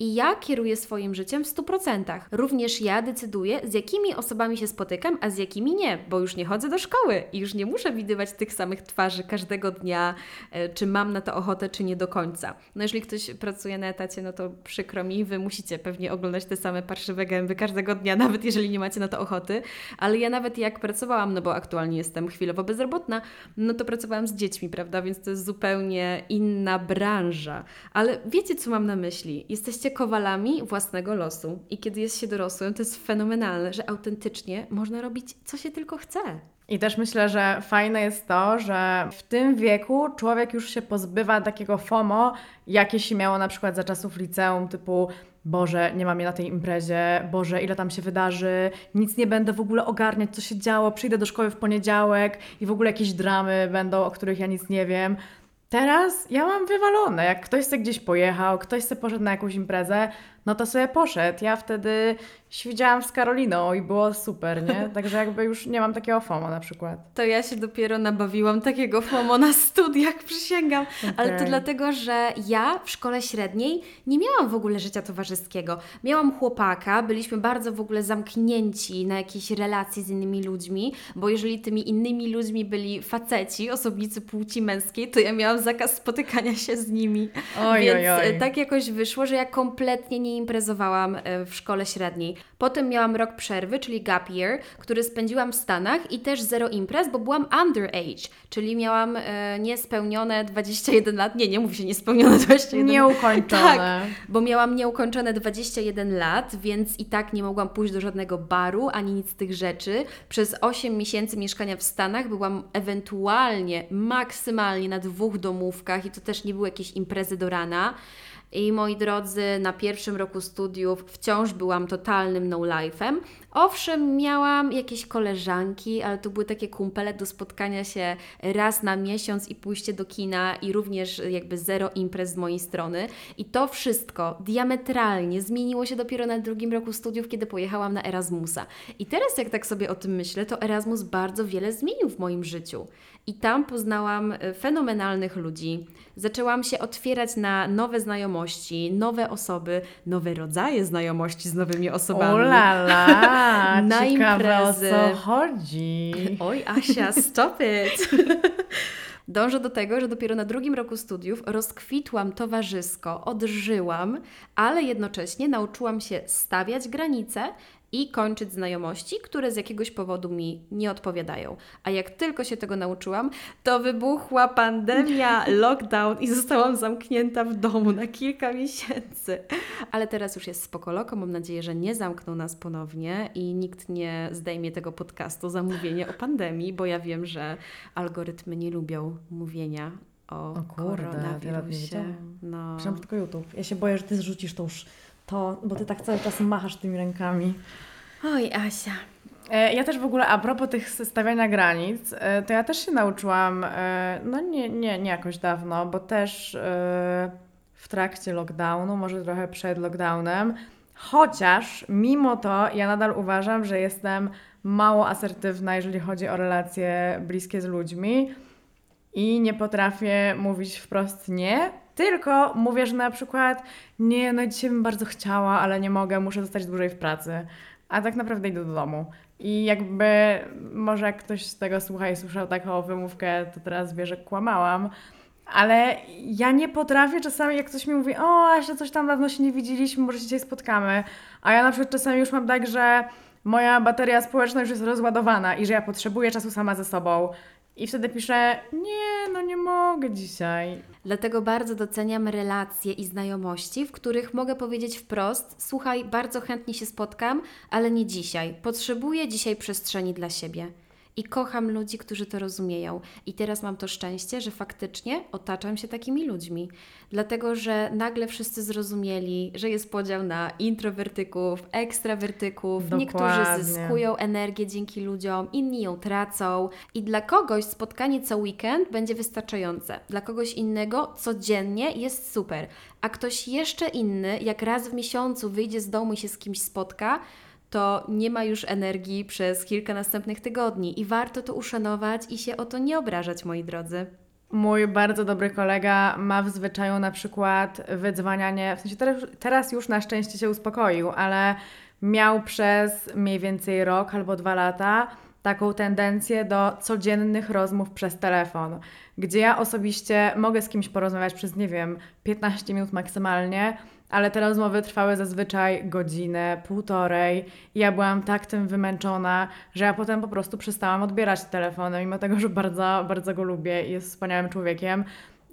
I ja kieruję swoim życiem w 100%. Również ja decyduję, z jakimi osobami się spotykam, a z jakimi nie, bo już nie chodzę do szkoły i już nie muszę widywać tych samych twarzy każdego dnia, e, czy mam na to ochotę, czy nie do końca. No jeżeli ktoś pracuje na etacie, no to przykro mi, Wy musicie pewnie oglądać te same parszywe gęby każdego dnia, nawet jeżeli nie macie na to ochoty, ale ja nawet jak pracowałam, no bo aktualnie jestem chwilowo bezrobotna, no to pracowałam z dziećmi, prawda, więc to jest zupełnie inna branża. Ale wiecie, co mam na myśli? Jesteście kowalami własnego losu i kiedy jest się dorosłym, to jest fenomenalne, że autentycznie można robić, co się tylko chce. I też myślę, że fajne jest to, że w tym wieku człowiek już się pozbywa takiego FOMO, jakie się miało na przykład za czasów liceum, typu Boże, nie mam mnie na tej imprezie, Boże, ile tam się wydarzy, nic nie będę w ogóle ogarniać, co się działo, przyjdę do szkoły w poniedziałek i w ogóle jakieś dramy będą, o których ja nic nie wiem. Teraz ja mam wywalone. Jak ktoś se gdzieś pojechał, ktoś se poszedł na jakąś imprezę, no to sobie poszedł. Ja wtedy siedziałam z Karoliną i było super, nie? Także jakby już nie mam takiego FOMO na przykład. To ja się dopiero nabawiłam takiego FOMO na studiach, przysięgam. Ale to dlatego, że ja w szkole średniej nie miałam w ogóle życia towarzyskiego. Miałam chłopaka, byliśmy bardzo w ogóle zamknięci na jakieś relacje z innymi ludźmi, bo jeżeli tymi innymi ludźmi byli faceci, osobnicy płci męskiej, to ja miałam zakaz spotykania się z nimi. Oj, Więc oj, oj. e, tak jakoś wyszło, że ja kompletnie nie imprezowałam e, w szkole średniej. Potem miałam rok przerwy, czyli gap year, który spędziłam w Stanach i też zero imprez, bo byłam underage, czyli miałam e, niespełnione 21 lat. Nie, nie mówi się niespełnione 21 Nieukończone. Tak, bo miałam nieukończone 21 lat, więc i tak nie mogłam pójść do żadnego baru ani nic z tych rzeczy. Przez 8 miesięcy mieszkania w Stanach byłam ewentualnie, maksymalnie na dwóch domówkach i to też nie były jakieś imprezy do rana. I moi drodzy, na pierwszym roku studiów wciąż byłam totalnym no-life'em. Owszem, miałam jakieś koleżanki, ale to były takie kumpele do spotkania się raz na miesiąc i pójście do kina i również jakby zero imprez z mojej strony. I to wszystko diametralnie zmieniło się dopiero na drugim roku studiów, kiedy pojechałam na Erasmusa. I teraz jak tak sobie o tym myślę, to Erasmus bardzo wiele zmienił w moim życiu. I tam poznałam e, fenomenalnych ludzi. Zaczęłam się otwierać na nowe znajomości, nowe osoby, nowe rodzaje znajomości z nowymi osobami. O la la, Na ciekawe o imprezy. co chodzi. Oj, Asia, stop it! Dążę do tego, że dopiero na drugim roku studiów rozkwitłam towarzysko, odżyłam, ale jednocześnie nauczyłam się stawiać granice i kończyć znajomości, które z jakiegoś powodu mi nie odpowiadają. A jak tylko się tego nauczyłam, to wybuchła pandemia, lockdown i zostałam zamknięta w domu na kilka miesięcy. Ale teraz już jest spokoloko. Mam nadzieję, że nie zamkną nas ponownie i nikt nie zdejmie tego podcastu za mówienie o pandemii, bo ja wiem, że algorytmy nie lubią mówienia o, O kurde, ja koronawirusie. wiedziałam. No. Myślałam tylko YouTube. Ja się boję, że ty zrzucisz to już to, bo ty tak cały czas machasz tymi rękami. Oj, Asia. E, Ja też w ogóle a propos tych stawiania granic, e, to ja też się nauczyłam, e, no nie, nie, nie jakoś dawno, bo też w trakcie lockdownu, może trochę przed lockdownem, chociaż mimo to ja nadal uważam, że jestem mało asertywna, jeżeli chodzi o relacje bliskie z ludźmi i nie potrafię mówić wprost nie, tylko mówię, że na przykład nie, no dzisiaj bym bardzo chciała, ale nie mogę, muszę zostać dłużej w pracy. A tak naprawdę idę do domu. I jakby, może jak ktoś z tego słucha i słyszał taką wymówkę, to teraz wie, że kłamałam. Ale ja nie potrafię czasami, jak ktoś mi mówi, o, jeszcze coś tam dawno się nie widzieliśmy, może się dzisiaj spotkamy. A ja na przykład czasami już mam tak, że moja bateria społeczna już jest rozładowana i że ja potrzebuję czasu sama ze sobą. I wtedy piszę, nie, no nie mogę dzisiaj. Dlatego bardzo doceniam relacje i znajomości, w których mogę powiedzieć wprost: Słuchaj, bardzo chętnie się spotkam, ale nie dzisiaj. Potrzebuję dzisiaj przestrzeni dla siebie. I kocham ludzi, którzy to rozumieją. I teraz mam to szczęście, że faktycznie otaczam się takimi ludźmi. Dlatego, że nagle wszyscy zrozumieli, że jest podział na introwertyków, ekstrawertyków. Niektórzy Dokładnie. zyskują energię dzięki ludziom, inni ją tracą. I dla kogoś spotkanie co weekend będzie wystarczające. Dla kogoś innego codziennie jest super. A ktoś jeszcze inny, jak raz w miesiącu wyjdzie z domu i się z kimś spotka, to nie ma już energii przez kilka następnych tygodni. I warto to uszanować i się o to nie obrażać, moi drodzy. Mój bardzo dobry kolega ma w zwyczaju na przykład wydzwanianie, w sensie teraz, teraz już na szczęście się uspokoił, ale miał przez mniej więcej rok albo dwa lata taką tendencję do codziennych rozmów przez telefon, gdzie ja osobiście mogę z kimś porozmawiać przez, nie wiem, 15 minut maksymalnie, ale te rozmowy trwały zazwyczaj godzinę, półtorej i ja byłam tak tym wymęczona, że ja potem po prostu przestałam odbierać telefony, mimo tego, że bardzo, bardzo go lubię i jest wspaniałym człowiekiem.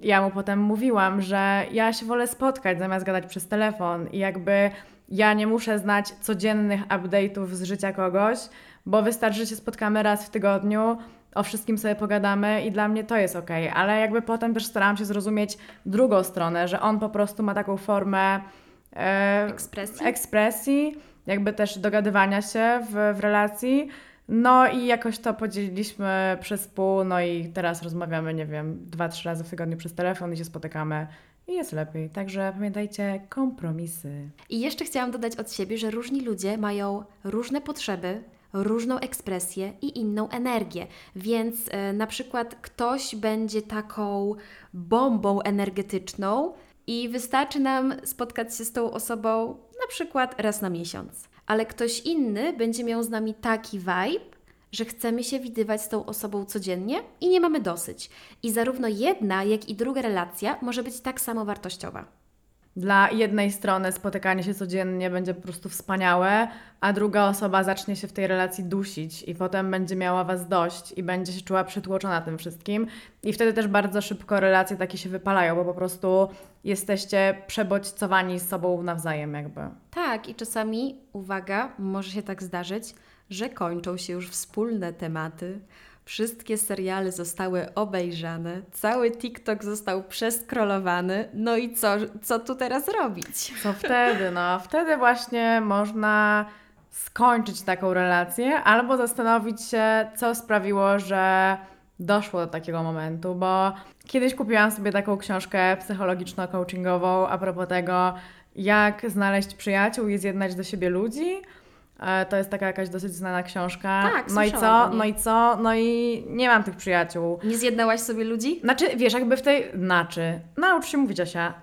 Ja mu potem mówiłam, że ja się wolę spotkać zamiast gadać przez telefon i jakby ja nie muszę znać codziennych update'ów z życia kogoś, bo wystarczy, że się spotkamy raz w tygodniu, o wszystkim sobie pogadamy i dla mnie to jest ok, ale jakby potem też starałam się zrozumieć drugą stronę, że on po prostu ma taką formę e, Ekspresji? ekspresji, jakby też dogadywania się w, w relacji. No i jakoś to podzieliliśmy przez pół, no i teraz rozmawiamy, nie wiem, dwa, trzy razy w tygodniu przez telefon i się spotykamy i jest lepiej. Także pamiętajcie, kompromisy. I jeszcze chciałam dodać od siebie, że różni ludzie mają różne potrzeby, różną ekspresję i inną energię. Więc e, na przykład ktoś będzie taką bombą energetyczną i wystarczy nam spotkać się z tą osobą na przykład raz na miesiąc. Ale ktoś inny będzie miał z nami taki vibe, że chcemy się widywać z tą osobą codziennie i nie mamy dosyć. I zarówno jedna, jak i druga relacja może być tak samo wartościowa. Dla jednej strony spotykanie się codziennie będzie po prostu wspaniałe, a druga osoba zacznie się w tej relacji dusić i potem będzie miała Was dość i będzie się czuła przytłoczona tym wszystkim. I wtedy też bardzo szybko relacje takie się wypalają, bo po prostu jesteście przebodźcowani z sobą nawzajem jakby. Tak, i czasami, uwaga, może się tak zdarzyć, że kończą się już wspólne tematy. Wszystkie seriale zostały obejrzane, cały TikTok został przeskrolowany. No i co, co tu teraz robić? Co wtedy? No, wtedy właśnie można skończyć taką relację albo zastanowić się, co sprawiło, że doszło do takiego momentu, bo kiedyś kupiłam sobie taką książkę psychologiczno-coachingową a propos tego, jak znaleźć przyjaciół i zjednać do siebie ludzi. E, To jest taka jakaś dosyć znana książka. Tak, no i co? No i co? No i nie mam tych przyjaciół. Nie zjednałaś sobie ludzi? Znaczy, wiesz, jakby w tej. Znaczy, naucz się mówić, Asia.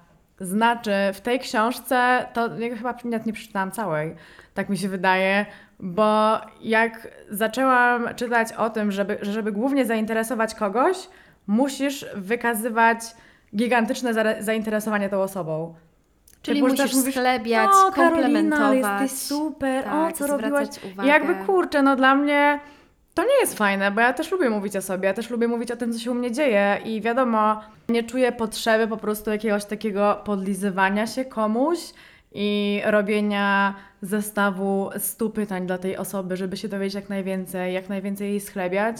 Znaczy, w tej książce to ja chyba nawet nie przeczytałam całej, tak mi się wydaje, bo jak zaczęłam czytać o tym, żeby, że żeby głównie zainteresować kogoś, musisz wykazywać gigantyczne zainteresowanie tą osobą. Czyli musisz mówisz, sklebiać, o, Karolina, ale komplementować. jesteś super, Tak, o, co robiłaś? uwagę. jakby kurczę, no dla mnie to nie jest fajne, bo ja też lubię mówić o sobie, ja też lubię mówić o tym, co się u mnie dzieje i wiadomo, nie czuję potrzeby po prostu jakiegoś takiego podlizywania się komuś i robienia zestawu 100 pytań dla tej osoby, żeby się dowiedzieć jak najwięcej, jak najwięcej jej schlebiać.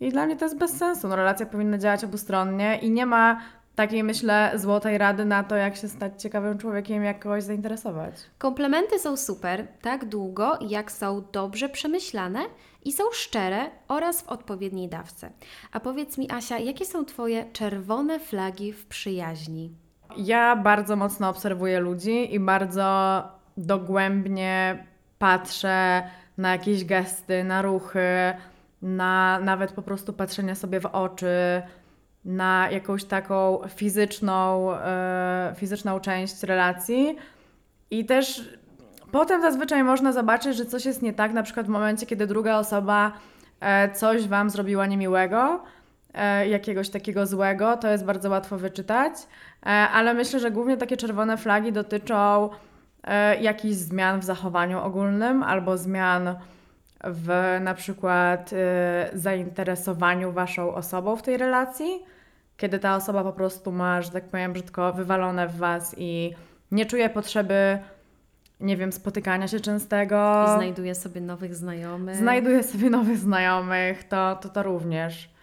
I dla mnie to jest bez sensu. No, relacja powinna działać obustronnie i nie ma takiej, myślę, złotej rady na to, jak się stać ciekawym człowiekiem, jak kogoś zainteresować. Komplementy są super tak długo, jak są dobrze przemyślane i są szczere oraz w odpowiedniej dawce. A powiedz mi, Asia, jakie są Twoje czerwone flagi w przyjaźni? Ja bardzo mocno obserwuję ludzi i bardzo dogłębnie patrzę na jakieś gesty, na ruchy, na nawet po prostu patrzenie sobie w oczy, na jakąś taką fizyczną, e, fizyczną część relacji. I też potem zazwyczaj można zobaczyć, że coś jest nie tak, na przykład w momencie, kiedy druga osoba e, coś Wam zrobiła niemiłego, e, jakiegoś takiego złego, to jest bardzo łatwo wyczytać, ale myślę, że głównie takie czerwone flagi dotyczą jakichś zmian w zachowaniu ogólnym albo zmian w na przykład zainteresowaniu Waszą osobą w tej relacji, kiedy ta osoba po prostu ma, że tak powiem brzydko, wywalone w Was i nie czuje potrzeby, nie wiem, spotykania się częstego. I znajduję sobie nowych znajomych. Znajduję sobie nowych znajomych, to, to to również.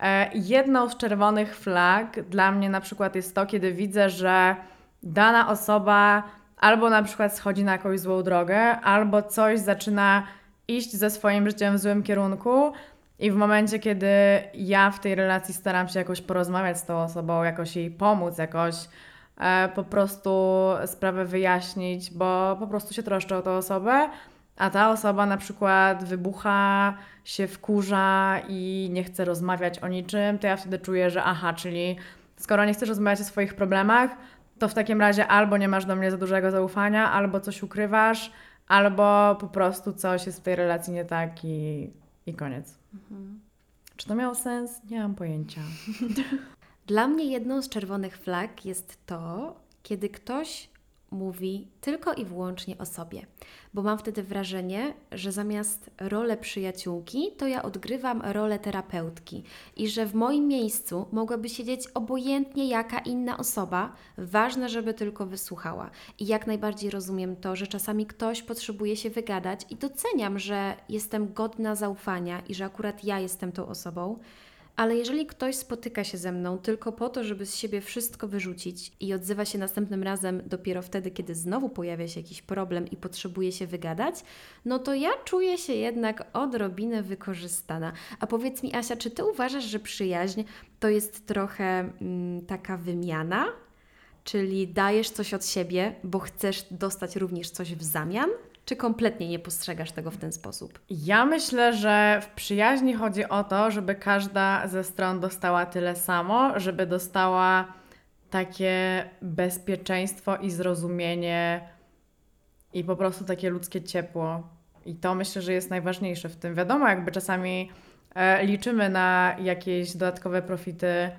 E, jedną z czerwonych flag dla mnie na przykład jest to, kiedy widzę, że dana osoba albo na przykład schodzi na jakąś złą drogę, albo coś zaczyna iść ze swoim życiem w złym kierunku. I w momencie, kiedy ja w tej relacji staram się jakoś porozmawiać z tą osobą, jakoś jej pomóc, jakoś e, po prostu sprawę wyjaśnić, bo po prostu się troszczę o tą osobę, a ta osoba na przykład wybucha, się wkurza i nie chce rozmawiać o niczym, to ja wtedy czuję, że aha, czyli skoro nie chcesz rozmawiać o swoich problemach, to w takim razie albo nie masz do mnie za dużego zaufania, albo coś ukrywasz, albo po prostu coś jest w tej relacji nie tak i, i koniec. Czy to miało sens? Nie mam pojęcia. Dla mnie jedną z czerwonych flag jest to, kiedy ktoś mówi tylko i wyłącznie o sobie, bo mam wtedy wrażenie, że zamiast rolę przyjaciółki, to ja odgrywam rolę terapeutki i że w moim miejscu mogłaby siedzieć obojętnie jaka inna osoba, ważne, żeby tylko wysłuchała. I jak najbardziej rozumiem to, że czasami ktoś potrzebuje się wygadać i doceniam, że jestem godna zaufania i że akurat ja jestem tą osobą. Ale jeżeli ktoś spotyka się ze mną tylko po to, żeby z siebie wszystko wyrzucić i odzywa się następnym razem dopiero wtedy, kiedy znowu pojawia się jakiś problem i potrzebuje się wygadać, no to ja czuję się jednak odrobinę wykorzystana. A powiedz mi, Asia, czy ty uważasz, że przyjaźń to jest trochę mm, taka wymiana? Czyli dajesz coś od siebie, bo chcesz dostać również coś w zamian? Czy kompletnie nie postrzegasz tego w ten sposób? Ja myślę, że w przyjaźni chodzi o to, żeby każda ze stron dostała tyle samo, żeby dostała takie bezpieczeństwo i zrozumienie i po prostu takie ludzkie ciepło. I to myślę, że jest najważniejsze w tym. Wiadomo, jakby czasami e, liczymy na jakieś dodatkowe profity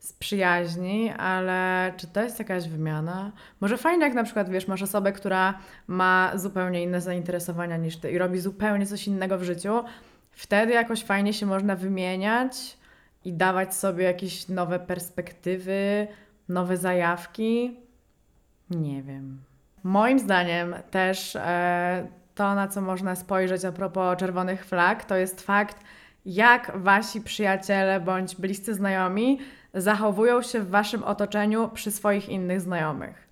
z przyjaźni, ale czy to jest jakaś wymiana? Może fajnie, jak na przykład wiesz, masz osobę, która ma zupełnie inne zainteresowania niż ty i robi zupełnie coś innego w życiu. Wtedy jakoś fajnie się można wymieniać i dawać sobie jakieś nowe perspektywy, nowe zajawki. Nie wiem. Moim zdaniem też e, to, na co można spojrzeć a propos czerwonych flag, to jest fakt, jak wasi przyjaciele bądź bliscy znajomi zachowują się w waszym otoczeniu przy swoich innych znajomych.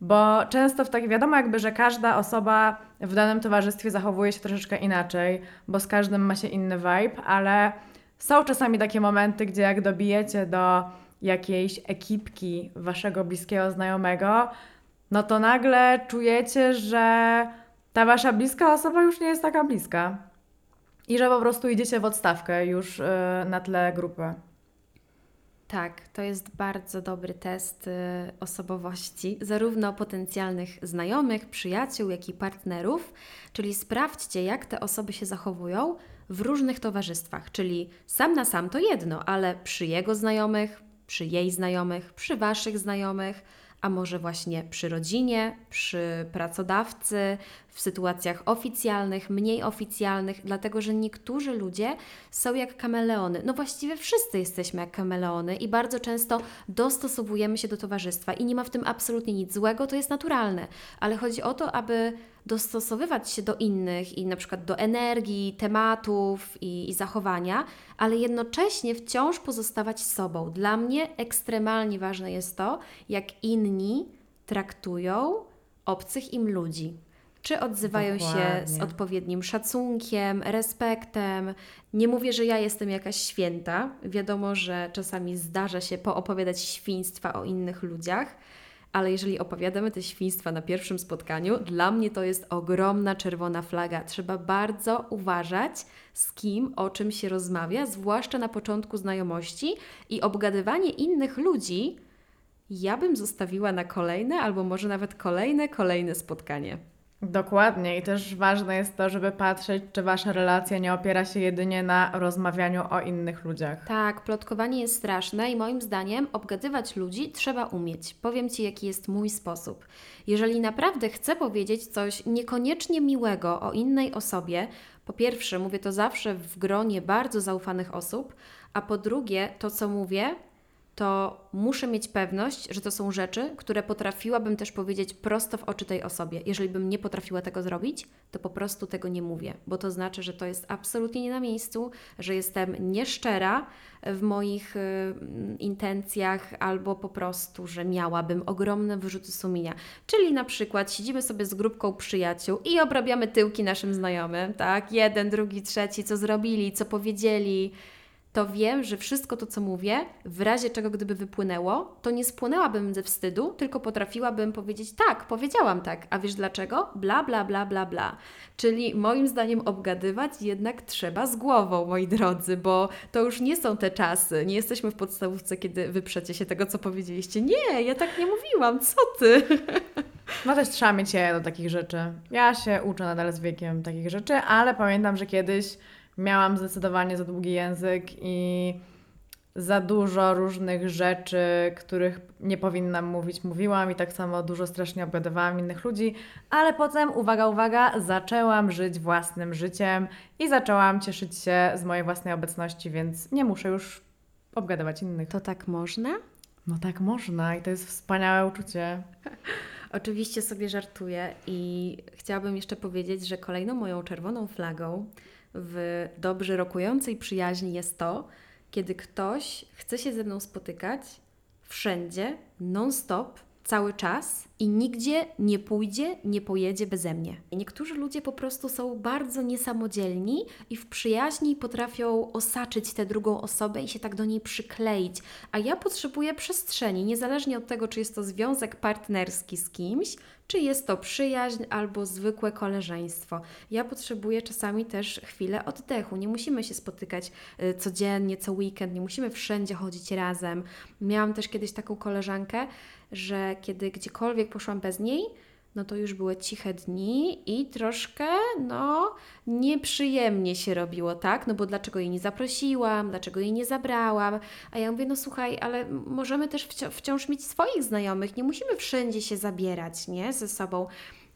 Bo często w tak wiadomo, jakby, że każda osoba w danym towarzystwie zachowuje się troszeczkę inaczej, bo z każdym ma się inny vibe, ale są czasami takie momenty, gdzie jak dobijecie do jakiejś ekipki waszego bliskiego znajomego, no to nagle czujecie, że ta wasza bliska osoba już nie jest taka bliska. I że po prostu idziecie w odstawkę już yy, na tle grupy. Tak, to jest bardzo dobry test y, osobowości, zarówno potencjalnych znajomych, przyjaciół, jak i partnerów. Czyli sprawdźcie, jak te osoby się zachowują w różnych towarzystwach. Czyli sam na sam to jedno, ale przy jego znajomych, przy jej znajomych, przy waszych znajomych a może właśnie przy rodzinie, przy pracodawcy, w sytuacjach oficjalnych, mniej oficjalnych, dlatego że niektórzy ludzie są jak kameleony. No właściwie wszyscy jesteśmy jak kameleony i bardzo często dostosowujemy się do towarzystwa i nie ma w tym absolutnie nic złego, to jest naturalne, ale chodzi o to, aby dostosowywać się do innych i na przykład do energii, tematów i, i, zachowania, ale jednocześnie wciąż pozostawać sobą. Dla mnie ekstremalnie ważne jest to, jak inni traktują obcych im ludzi. Czy odzywają Dokładnie. się z odpowiednim szacunkiem, respektem. Nie mówię, że ja jestem jakaś święta. Wiadomo, że czasami zdarza się poopowiadać świństwa o innych ludziach, ale jeżeli opowiadamy te świństwa na pierwszym spotkaniu, dla mnie to jest ogromna czerwona flaga. Trzeba bardzo uważać, z kim, o czym się rozmawia, zwłaszcza na początku znajomości i obgadywanie innych ludzi. Ja bym zostawiła na kolejne, albo może nawet kolejne, kolejne spotkanie. Dokładnie i też ważne jest to, żeby patrzeć, czy wasza relacja nie opiera się jedynie na rozmawianiu o innych ludziach. Tak, plotkowanie jest straszne i moim zdaniem obgadywać ludzi trzeba umieć. Powiem Ci, jaki jest mój sposób. Jeżeli naprawdę chcę powiedzieć coś niekoniecznie miłego o innej osobie, po pierwsze, mówię to zawsze w gronie bardzo zaufanych osób, a po drugie, to co mówię, to muszę mieć pewność, że to są rzeczy, które potrafiłabym też powiedzieć prosto w oczy tej osobie. Jeżeli bym nie potrafiła tego zrobić, to po prostu tego nie mówię, bo to znaczy, że to jest absolutnie nie na miejscu, że jestem nieszczera w moich y, intencjach, albo po prostu, że miałabym ogromne wyrzuty sumienia. Czyli na przykład siedzimy sobie z grupką przyjaciół i obrabiamy tyłki naszym znajomym, tak? Jeden, drugi, trzeci, co zrobili, co powiedzieli to wiem, że wszystko to, co mówię, w razie czego gdyby wypłynęło, to nie spłynęłabym ze wstydu, tylko potrafiłabym powiedzieć tak, powiedziałam tak, a wiesz dlaczego? Bla, bla, bla, bla, bla. Czyli moim zdaniem obgadywać jednak trzeba z głową, moi drodzy, bo to już nie są te czasy. Nie jesteśmy w podstawówce, kiedy wyprzecie się tego, co powiedzieliście. Nie, ja tak nie mówiłam, co ty? No też trzeba mieć je do takich rzeczy. Ja się uczę nadal z wiekiem takich rzeczy, ale pamiętam, że kiedyś miałam zdecydowanie za długi język i za dużo różnych rzeczy, których nie powinnam mówić, mówiłam i tak samo dużo strasznie obgadywałam innych ludzi, ale potem, uwaga, uwaga, zaczęłam żyć własnym życiem i zaczęłam cieszyć się z mojej własnej obecności, więc nie muszę już obgadywać innych. To tak można? No tak można i to jest wspaniałe uczucie. Oczywiście sobie żartuję i chciałabym jeszcze powiedzieć, że kolejną moją czerwoną flagą w dobrze rokującej przyjaźni jest to, kiedy ktoś chce się ze mną spotykać wszędzie, non-stop cały czas i nigdzie nie pójdzie, nie pojedzie beze mnie. Niektórzy ludzie po prostu są bardzo niesamodzielni i w przyjaźni potrafią osaczyć tę drugą osobę i się tak do niej przykleić. A ja potrzebuję przestrzeni, niezależnie od tego, czy jest to związek partnerski z kimś, czy jest to przyjaźń albo zwykłe koleżeństwo. Ja potrzebuję czasami też chwilę oddechu. Nie musimy się spotykać y, codziennie, co weekend, nie musimy wszędzie chodzić razem. Miałam też kiedyś taką koleżankę, że kiedy gdziekolwiek poszłam bez niej, no to już były ciche dni i troszkę, no, nieprzyjemnie się robiło, tak? No bo dlaczego jej nie zaprosiłam, dlaczego jej nie zabrałam? A ja mówię, no słuchaj, ale możemy też wci- wciąż mieć swoich znajomych, nie musimy wszędzie się zabierać, nie? Ze sobą.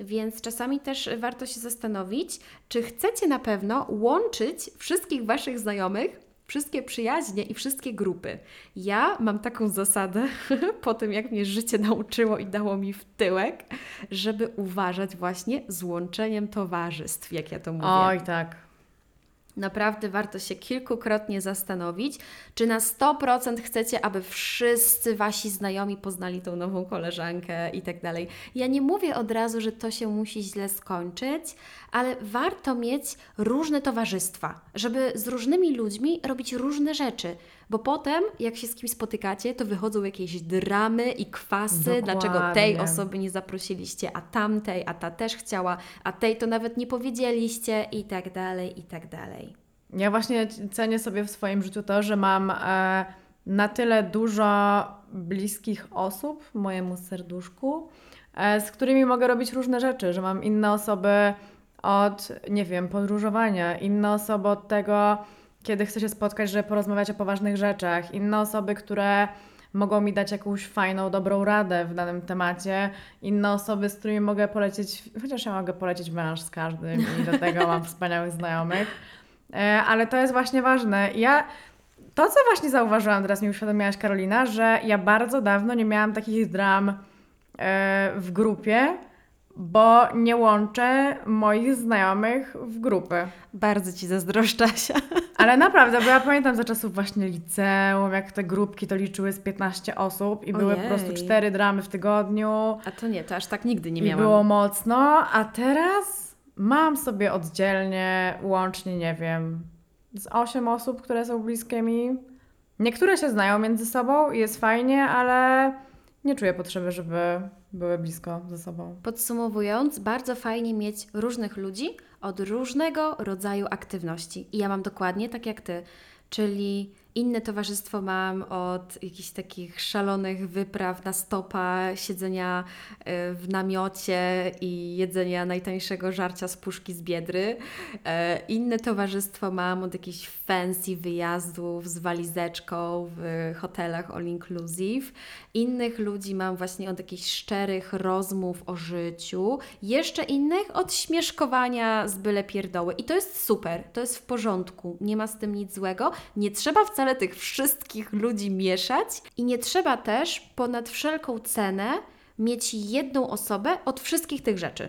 Więc czasami też warto się zastanowić, czy chcecie na pewno łączyć wszystkich Waszych znajomych wszystkie przyjaźnie i wszystkie grupy. Ja mam taką zasadę, po tym jak mnie życie nauczyło i dało mi w tyłek, żeby uważać właśnie z łączeniem towarzystw, jak ja to mówię. Oj, tak. Naprawdę warto się kilkukrotnie zastanowić, czy na 100% chcecie, aby wszyscy wasi znajomi poznali tą nową koleżankę i tak dalej. Ja nie mówię od razu, że to się musi źle skończyć, ale warto mieć różne towarzystwa, żeby z różnymi ludźmi robić różne rzeczy, bo potem, jak się z kimś spotykacie, to wychodzą jakieś dramy i kwasy, dlaczego tej Dokładnie. osoby nie zaprosiliście, a tamtej, a ta też chciała, a tej to nawet nie powiedzieliście i tak dalej, i tak dalej. Ja właśnie cenię sobie w swoim życiu to, że mam e, na tyle dużo bliskich osób mojemu serduszku, e, z którymi mogę robić różne rzeczy, że mam inne osoby od, nie wiem, podróżowania, inne osoby od tego, kiedy chcę się spotkać, żeby porozmawiać o poważnych rzeczach, inne osoby, które mogą mi dać jakąś fajną, dobrą radę w danym temacie, inne osoby, z którymi mogę polecieć, chociaż ja mogę polecieć węż z każdym i do tego mam wspaniałych znajomych. E, Ale to jest właśnie ważne. Ja to, co właśnie zauważyłam, teraz mi uświadomiłaś Karolina, że ja bardzo dawno nie miałam takich dram e, w grupie, bo nie łączę moich znajomych w grupy. Bardzo Ci zazdroszczę, Asia. Ale naprawdę, bo ja pamiętam za czasów właśnie liceum, jak te grupki to liczyły z 15 osób i były po prostu Ojej. cztery dramy w tygodniu. A to nie, to aż tak nigdy nie I miałam. było mocno, a teraz mam sobie oddzielnie, łącznie, nie wiem, z 8 osób, które są bliskie mi. Niektóre się znają między sobą i jest fajnie, ale nie czuję potrzeby, żeby były blisko ze sobą. Podsumowując, bardzo fajnie mieć różnych ludzi od różnego rodzaju aktywności. I ja mam dokładnie tak jak Ty, czyli inne towarzystwo mam od jakichś takich szalonych wypraw na stopa, siedzenia y, w namiocie i jedzenia najtańszego żarcia z puszki z biedry. E, Inne towarzystwo mam od jakichś fancy wyjazdów z walizeczką w hotelach all inclusive. Innych ludzi mam właśnie od jakichś szczerych rozmów o życiu. Jeszcze innych od śmieszkowania z byle pierdoły. I to jest super, to jest w porządku, nie ma z tym nic złego. Nie trzeba wcale tych wszystkich ludzi mieszać i nie trzeba też ponad wszelką cenę mieć jedną osobę od wszystkich tych rzeczy.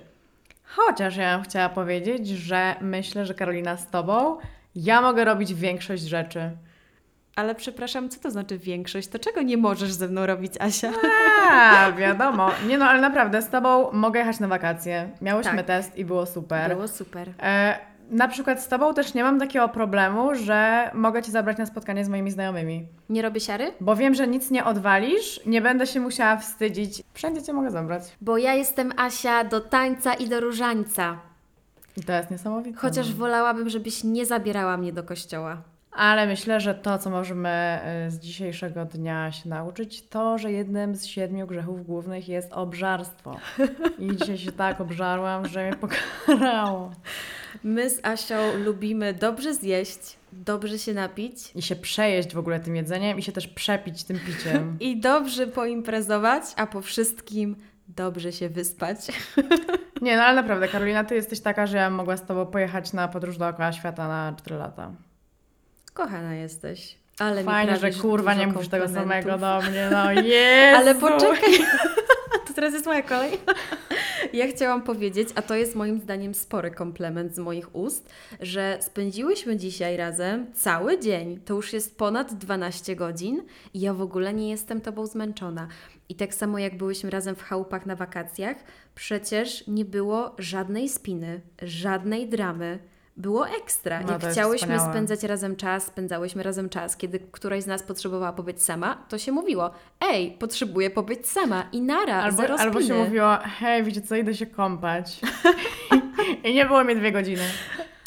Chociaż ja bym chciała powiedzieć, że myślę, że Karolina z Tobą ja mogę robić większość rzeczy. Ale przepraszam, co to znaczy większość? To czego nie możesz ze mną robić, Asia? A, wiadomo. Nie no, ale naprawdę z Tobą mogę jechać na wakacje. Miałyśmy Tak. test i było super. Było super. E, na przykład z Tobą też nie mam takiego problemu, że mogę Cię zabrać na spotkanie z moimi znajomymi. Nie robię siary? Bo wiem, że nic nie odwalisz, nie będę się musiała wstydzić. Wszędzie Cię mogę zabrać. Bo ja jestem Asia do tańca i do różańca. I to jest niesamowite. Chociaż wolałabym, żebyś nie zabierała mnie do kościoła. Ale myślę, że to, co możemy e, z dzisiejszego dnia się nauczyć, to, że jednym z siedmiu grzechów głównych jest obżarstwo. I dzisiaj się tak obżarłam, że mnie pokarało. My z Asią lubimy dobrze zjeść, dobrze się napić I się przejeść w ogóle tym jedzeniem i się też przepić tym piciem. i dobrze poimprezować, a po wszystkim dobrze się wyspać. Nie, no ale naprawdę, Karolina, ty jesteś taka, że ja mogła z tobą pojechać na podróż dookoła świata na 4 lata. Kochana jesteś. Ale Fajnie, że kurwa nie mówisz tego samego do mnie, no jest. Ale poczekaj. to teraz jest moja kolej. Ja chciałam powiedzieć, a to jest moim zdaniem spory komplement z moich ust, że spędziłyśmy dzisiaj razem cały dzień. To już jest ponad 12 godzin i ja w ogóle nie jestem Tobą zmęczona. I tak samo jak byłyśmy razem w chałupach na wakacjach, przecież nie było żadnej spiny, żadnej dramy. Było ekstra. No, jest chciałyśmy wspaniałe. spędzać razem czas, spędzałyśmy razem czas. Kiedy któraś z nas potrzebowała pobyć sama, to się mówiło: Ej, potrzebuję pobyć sama i nara, Albo, zero albo się mówiło, hej, wiecie co, idę się kąpać. I nie było mnie dwie godziny.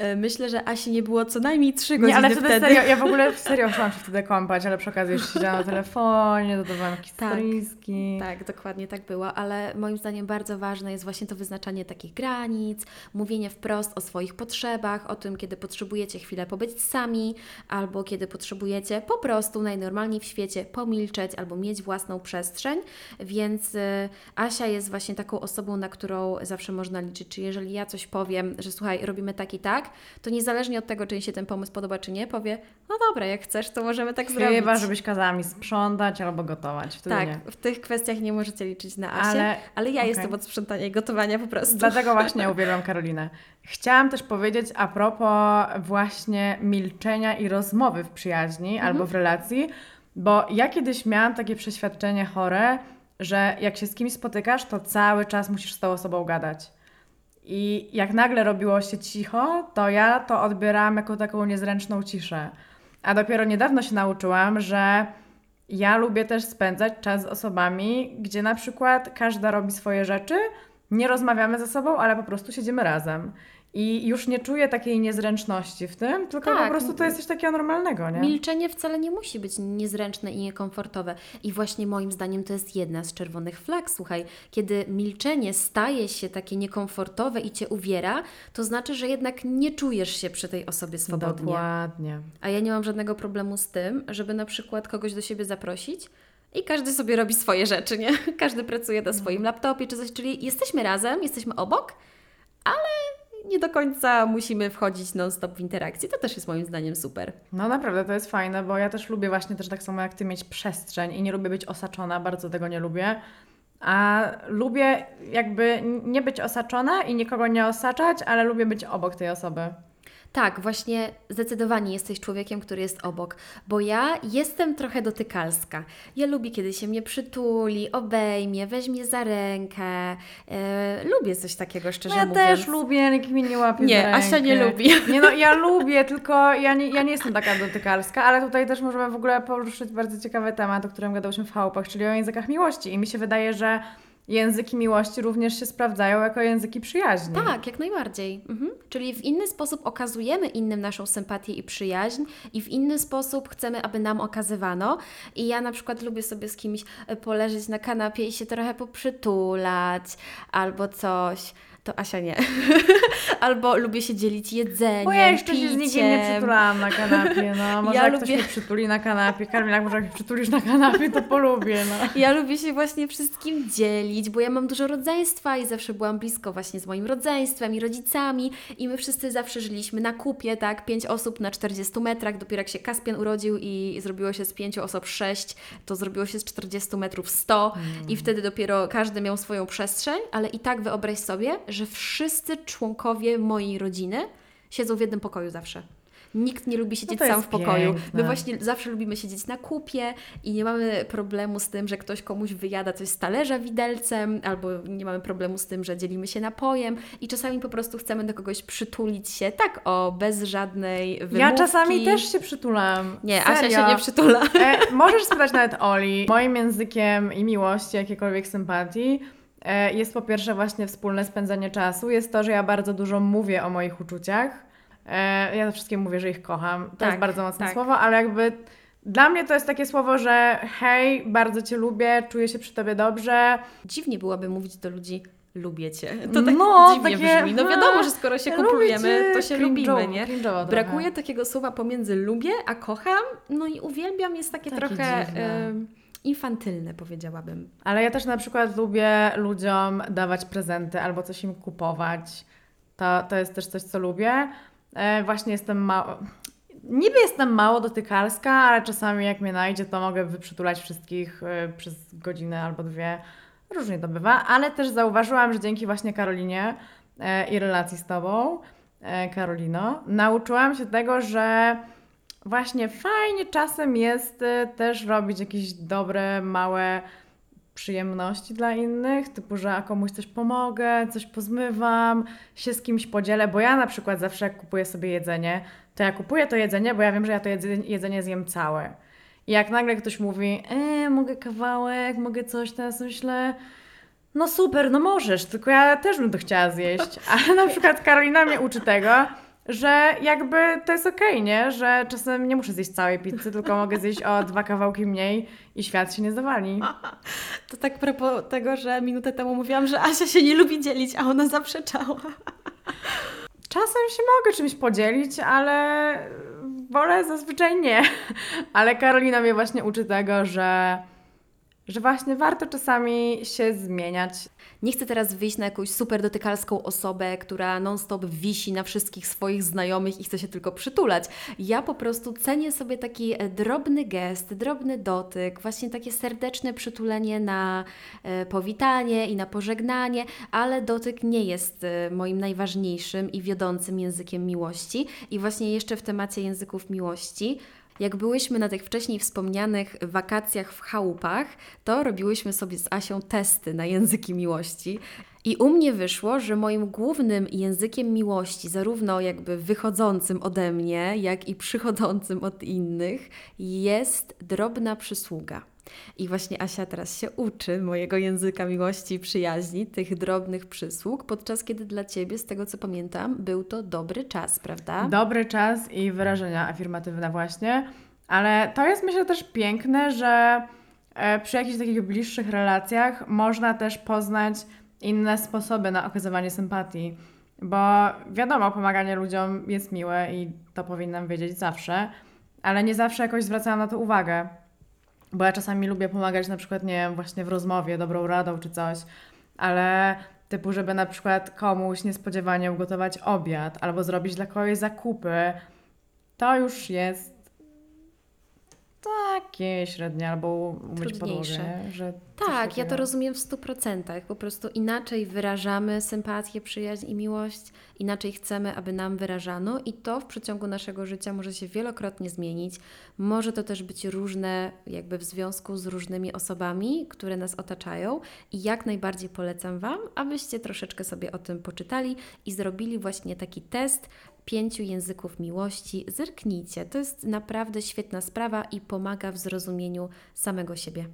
E, Myślę, że Asi nie było co najmniej trzy godziny Nie, ale wtedy, wtedy. serio, ja w ogóle serio chciałam się wtedy kąpać, ale przy okazji jeszcze siedziałam na telefonie, dodawałam jakieś Tak. storyski. Tak, dokładnie tak było, ale moim zdaniem bardzo ważne jest właśnie to wyznaczanie takich granic, mówienie wprost o swoich potrzebach, o tym, kiedy potrzebujecie chwilę pobyć sami, albo kiedy potrzebujecie po prostu najnormalniej w świecie pomilczeć albo mieć własną przestrzeń, więc y, Asia jest właśnie taką osobą, na którą zawsze można liczyć, czy jeżeli ja coś powiem, że słuchaj, robimy tak i tak, to niezależnie od tego, czy jej się ten pomysł podoba, czy nie, powie, no dobra, jak chcesz, to możemy tak zrobić. Chyba, żebyś kazała mi sprzątać albo gotować. Wtedy Tak, nie. w tych kwestiach nie możecie liczyć na Asię, Ale- ale, ja okej. jestem od sprzątania i gotowania po prostu. Dlatego właśnie uwielbiam Karolinę. Chciałam też powiedzieć a propos właśnie milczenia i rozmowy w przyjaźni albo w relacji, bo ja kiedyś miałam takie przeświadczenie chore, że jak się z kimś spotykasz, to cały czas musisz z tą osobą gadać. I jak nagle robiło się cicho, to ja to odbierałam jako taką niezręczną ciszę. A dopiero niedawno się nauczyłam, że ja lubię też spędzać czas z osobami, gdzie na przykład każda robi swoje rzeczy, nie rozmawiamy ze sobą, ale po prostu siedzimy razem. I już nie czuję takiej niezręczności w tym, tylko Tak. po prostu to jest coś takiego normalnego, nie? Milczenie wcale nie musi być niezręczne i niekomfortowe. I właśnie moim zdaniem to jest jedna z czerwonych flag. Słuchaj, kiedy milczenie staje się takie niekomfortowe i cię uwiera, to znaczy, że jednak nie czujesz się przy tej osobie swobodnie. Dokładnie. A ja nie mam żadnego problemu z tym, żeby na przykład kogoś do siebie zaprosić i każdy sobie robi swoje rzeczy, nie? Każdy pracuje na swoim laptopie czy coś, czyli jesteśmy razem, jesteśmy obok, ale nie do końca musimy wchodzić non-stop w interakcję. To też jest moim zdaniem super. No naprawdę, to jest fajne, bo ja też lubię właśnie też tak samo jak Ty mieć przestrzeń i nie lubię być osaczona, bardzo tego nie lubię. A lubię jakby nie być osaczona i nikogo nie osaczać, ale lubię być obok tej osoby. Tak, właśnie zdecydowanie jesteś człowiekiem, który jest obok, bo ja jestem trochę dotykalska. Ja lubię, kiedy się mnie przytuli, obejmie, weźmie za rękę. E, lubię coś takiego, szczerze No ja mówiąc. też lubię, nikt mnie nie łapie Nie, za rękę. Asia nie lubi. Nie no, ja lubię, tylko ja nie, ja nie jestem taka dotykalska, ale tutaj też możemy w ogóle poruszyć bardzo ciekawy temat, o którym gadałyśmy w chałupach, czyli o językach miłości. I mi się wydaje, że języki miłości również się sprawdzają jako języki przyjaźni. Tak, jak najbardziej. Mhm. Czyli w inny sposób okazujemy innym naszą sympatię i przyjaźń, i w inny sposób chcemy, aby nam okazywano. I ja na przykład lubię sobie z kimś e, poleżeć na kanapie i się trochę poprzytulać, albo coś. To Asia nie. albo lubię się dzielić jedzeniem, Bo ja jeszcze się z nikim nie piciem. przytulałam na kanapie, no. Może Ja jak lubię- ktoś mnie przytuli na kanapie, Karmela, jak może jak mnie przytulisz na kanapie, to polubię, no. Ja lubię się właśnie wszystkim dzielić, bo ja mam dużo rodzeństwa i zawsze byłam blisko właśnie z moim rodzeństwem i rodzicami i my wszyscy zawsze żyliśmy na kupie, tak, pięć osób na 40 metrach, dopiero jak się Kaspian urodził i zrobiło się z pięciu osób sześć, to zrobiło się z 40 metrów 100 i wtedy dopiero każdy miał swoją przestrzeń, ale i tak wyobraź sobie, że wszyscy członkowie mojej rodziny siedzą w jednym pokoju zawsze. Nikt nie lubi siedzieć No sam w pokoju. piękne. My właśnie zawsze lubimy siedzieć na kupie i nie mamy problemu z tym, że ktoś komuś wyjada coś z talerza widelcem, albo nie mamy problemu z tym, że dzielimy się napojem i czasami po prostu chcemy do kogoś przytulić się tak o, bez żadnej wymówki. Ja czasami też się przytulam. Nie, Asia Serio. się nie przytula. E, możesz spytać nawet Oli. Moim językiem i miłości, jakiejkolwiek sympatii jest po pierwsze właśnie wspólne spędzanie czasu. Jest to, że ja bardzo dużo mówię o moich uczuciach. E, ja ze wszystkim mówię, że ich kocham. To Tak, jest bardzo mocne tak. słowo, ale jakby dla mnie to jest takie słowo, że hej, bardzo Cię lubię, czuję się przy Tobie dobrze. Dziwnie byłoby mówić do ludzi lubię Cię. To tak No, dziwnie takie, brzmi. No wiadomo, że skoro się cię, to się lubimy, nie? cringe'owo trochę. Brakuje takiego słowa pomiędzy lubię, a kocham, no i uwielbiam jest takie Takie trochę dziwne. Infantylne, powiedziałabym. Ale ja też na przykład lubię ludziom dawać prezenty albo coś im kupować. To, to jest też coś, co lubię. E, właśnie jestem mało. Niby jestem mało dotykalska, ale czasami jak mnie najdzie, to mogę wyprzytulać wszystkich e, przez godzinę albo dwie. różnie to bywa, ale też zauważyłam, że dzięki właśnie Karolinie e, i relacji z Tobą, e, Karolino, nauczyłam się tego, że właśnie fajnie czasem jest e, też robić jakieś dobre, małe przyjemności dla innych, typu, że komuś coś pomogę, coś pozmywam, się z kimś podzielę, bo ja na przykład zawsze jak kupuję sobie jedzenie, to ja kupuję to jedzenie, bo ja wiem, że ja to jedzenie, jedzenie zjem całe. I jak nagle ktoś mówi, e, mogę kawałek, mogę coś, teraz myślę, no super, no możesz, tylko ja też bym to chciała zjeść. Ale na przykład Karolina mnie uczy tego, że jakby to jest okej, nie? Że czasem nie muszę zjeść całej pizzy, tylko mogę zjeść o dwa kawałki mniej i świat się nie zawali. To tak propos tego, że minutę temu mówiłam, że Asia się nie lubi dzielić, a ona zaprzeczała. Czasem się mogę czymś podzielić, ale wolę zazwyczaj nie. Ale Karolina mnie właśnie uczy tego, że, że właśnie warto czasami się zmieniać. Nie chcę teraz wyjść na jakąś super dotykalską osobę, która non-stop wisi na wszystkich swoich znajomych i chce się tylko przytulać. Ja po prostu cenię sobie taki e, drobny gest, drobny dotyk, właśnie takie serdeczne przytulenie na e, powitanie i na pożegnanie, ale dotyk nie jest e, moim najważniejszym i wiodącym językiem miłości. I właśnie jeszcze w temacie języków miłości. Jak byłyśmy na tych wcześniej wspomnianych wakacjach w chałupach, to robiłyśmy sobie z Asią testy na języki miłości. I u mnie wyszło, że moim głównym językiem miłości, zarówno jakby wychodzącym ode mnie, jak i przychodzącym od innych, jest drobna przysługa. I właśnie Asia teraz się uczy mojego języka miłości i przyjaźni, tych drobnych przysług, podczas kiedy dla Ciebie, z tego co pamiętam, był to dobry czas, prawda? Dobry czas i wyrażenia afirmatywne właśnie. Ale to jest myślę też piękne, że e, przy jakichś takich bliższych relacjach można też poznać inne sposoby na okazywanie sympatii. Bo wiadomo, pomaganie ludziom jest miłe i to powinnam wiedzieć zawsze, ale nie zawsze jakoś zwracałam na to uwagę. Bo ja czasami lubię pomagać na przykład, nie wiem, właśnie w rozmowie, dobrą radą czy coś, ale typu, żeby na przykład komuś niespodziewanie ugotować obiad albo zrobić dla kogoś zakupy, to już jest takie średnie albo umyć podłogę, że Tak, ja to rozumiem w 100%. Po prostu inaczej wyrażamy sympatię, przyjaźń i miłość, inaczej chcemy, aby nam wyrażano, i to w przeciągu naszego życia może się wielokrotnie zmienić. Może to też być różne, jakby w związku z różnymi osobami, które nas otaczają, i jak najbardziej polecam Wam, abyście troszeczkę sobie o tym poczytali i zrobili właśnie taki test pięciu języków miłości. Zerknijcie, to jest naprawdę świetna sprawa i pomaga w zrozumieniu samego siebie.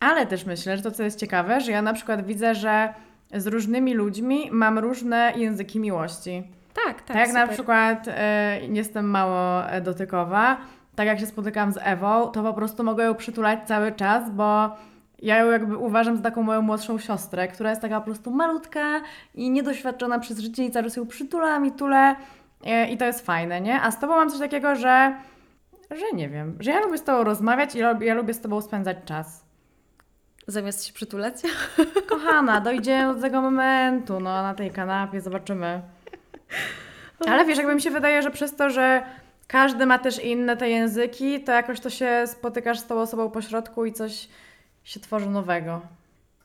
Ale też myślę, że to co jest ciekawe, że ja na przykład widzę, że z różnymi ludźmi mam różne języki miłości. Tak, tak. Tak, na przykład e, jestem mało dotykowa, tak jak się spotykam z Ewą, to po prostu mogę ją przytulać cały czas, bo ja ją jakby uważam za taką moją młodszą siostrę, która jest taka po prostu malutka i niedoświadczona przez życie i czas ją przytulam i tulę e, i to jest fajne, nie? A z Tobą mam coś takiego, że, że nie wiem, że ja lubię z Tobą rozmawiać i ja lubię z Tobą spędzać czas. Zamiast się przytulać? Kochana, dojdziemy do tego momentu, no na tej kanapie, zobaczymy. Ale wiesz, jakby mi się wydaje, że przez to, że każdy ma też inne te języki, to jakoś to się spotykasz z tą osobą po środku i coś się tworzy nowego.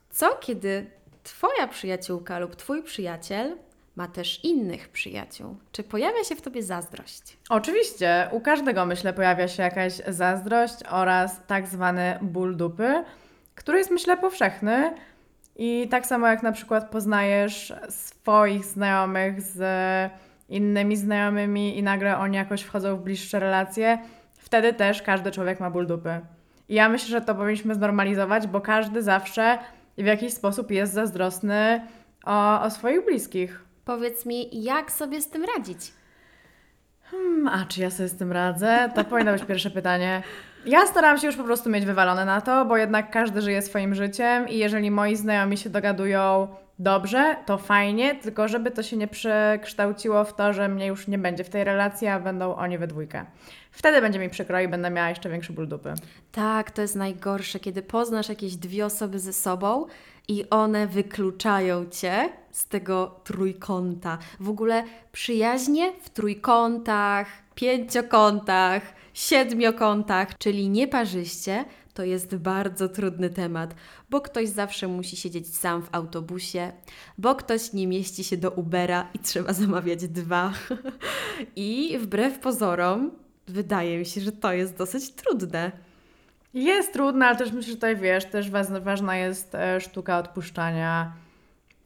Co kiedy Twoja przyjaciółka lub Twój przyjaciel ma też innych przyjaciół? Czy pojawia się w Tobie zazdrość? Oczywiście, u każdego myślę pojawia się jakaś zazdrość oraz tak zwany ból dupy, który jest myślę powszechny. I tak samo jak na przykład poznajesz swoich znajomych z innymi znajomymi i nagle oni jakoś wchodzą w bliższe relacje, wtedy też każdy człowiek ma ból dupy. I ja myślę, że to powinniśmy znormalizować, bo każdy zawsze w jakiś sposób jest zazdrosny o, o swoich bliskich. Powiedz mi, jak sobie z tym radzić? Hmm, a czy ja sobie z tym radzę? To powinno być pierwsze pytanie. Ja staram się już po prostu mieć wywalone na to, bo jednak każdy żyje swoim życiem i jeżeli moi znajomi się dogadują dobrze, to fajnie, tylko żeby to się nie przekształciło w to, że mnie już nie będzie w tej relacji, a będą oni we dwójkę. Wtedy będzie mi przykro i będę miała jeszcze większy ból dupy. Tak, to jest najgorsze, kiedy poznasz jakieś dwie osoby ze sobą i one wykluczają Cię z tego trójkąta. W ogóle przyjaźnie w trójkątach, pięciokątach siedmiokątach, czyli nieparzyście, to jest bardzo trudny temat, bo ktoś zawsze musi siedzieć sam w autobusie, bo ktoś nie mieści się do Ubera i trzeba zamawiać dwa. I wbrew pozorom, wydaje mi się, że to jest dosyć trudne. Jest trudne, ale też myślę, że tutaj wiesz, też ważna, jest e, sztuka odpuszczania.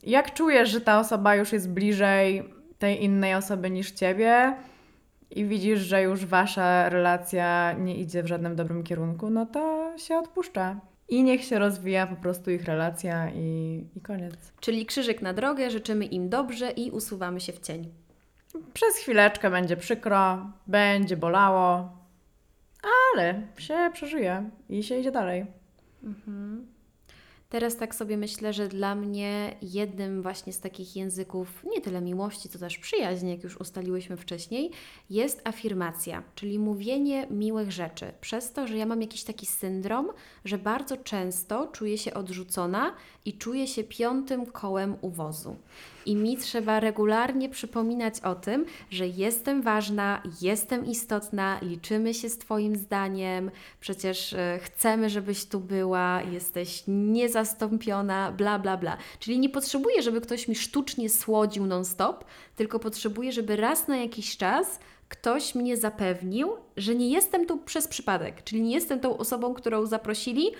Jak czujesz, że ta osoba już jest bliżej tej innej osoby niż ciebie i widzisz, że już wasza relacja nie idzie w żadnym dobrym kierunku, no to się odpuszcza. I niech się rozwija po prostu ich relacja i, i koniec. Czyli krzyżyk na drogę, życzymy im dobrze i usuwamy się w cień. Przez chwileczkę będzie przykro, będzie bolało, ale się przeżyje i się idzie dalej. Teraz tak sobie myślę, że dla mnie jednym właśnie z takich języków, nie tyle miłości, co też przyjaźni, jak już ustaliłyśmy wcześniej, jest afirmacja, czyli mówienie miłych rzeczy. Przez to, że ja mam jakiś taki syndrom, że bardzo często czuję się odrzucona i czuję się piątym kołem uwozu. I mi trzeba regularnie przypominać o tym, że jestem ważna, jestem istotna, liczymy się z Twoim zdaniem, przecież e, chcemy, żebyś tu była, jesteś niezastąpiona, bla, bla, bla. Czyli nie potrzebuję, żeby ktoś mi sztucznie słodził non-stop, tylko potrzebuję, żeby raz na jakiś czas ktoś mnie zapewnił, że nie jestem tu przez przypadek, czyli nie jestem tą osobą, którą zaprosili,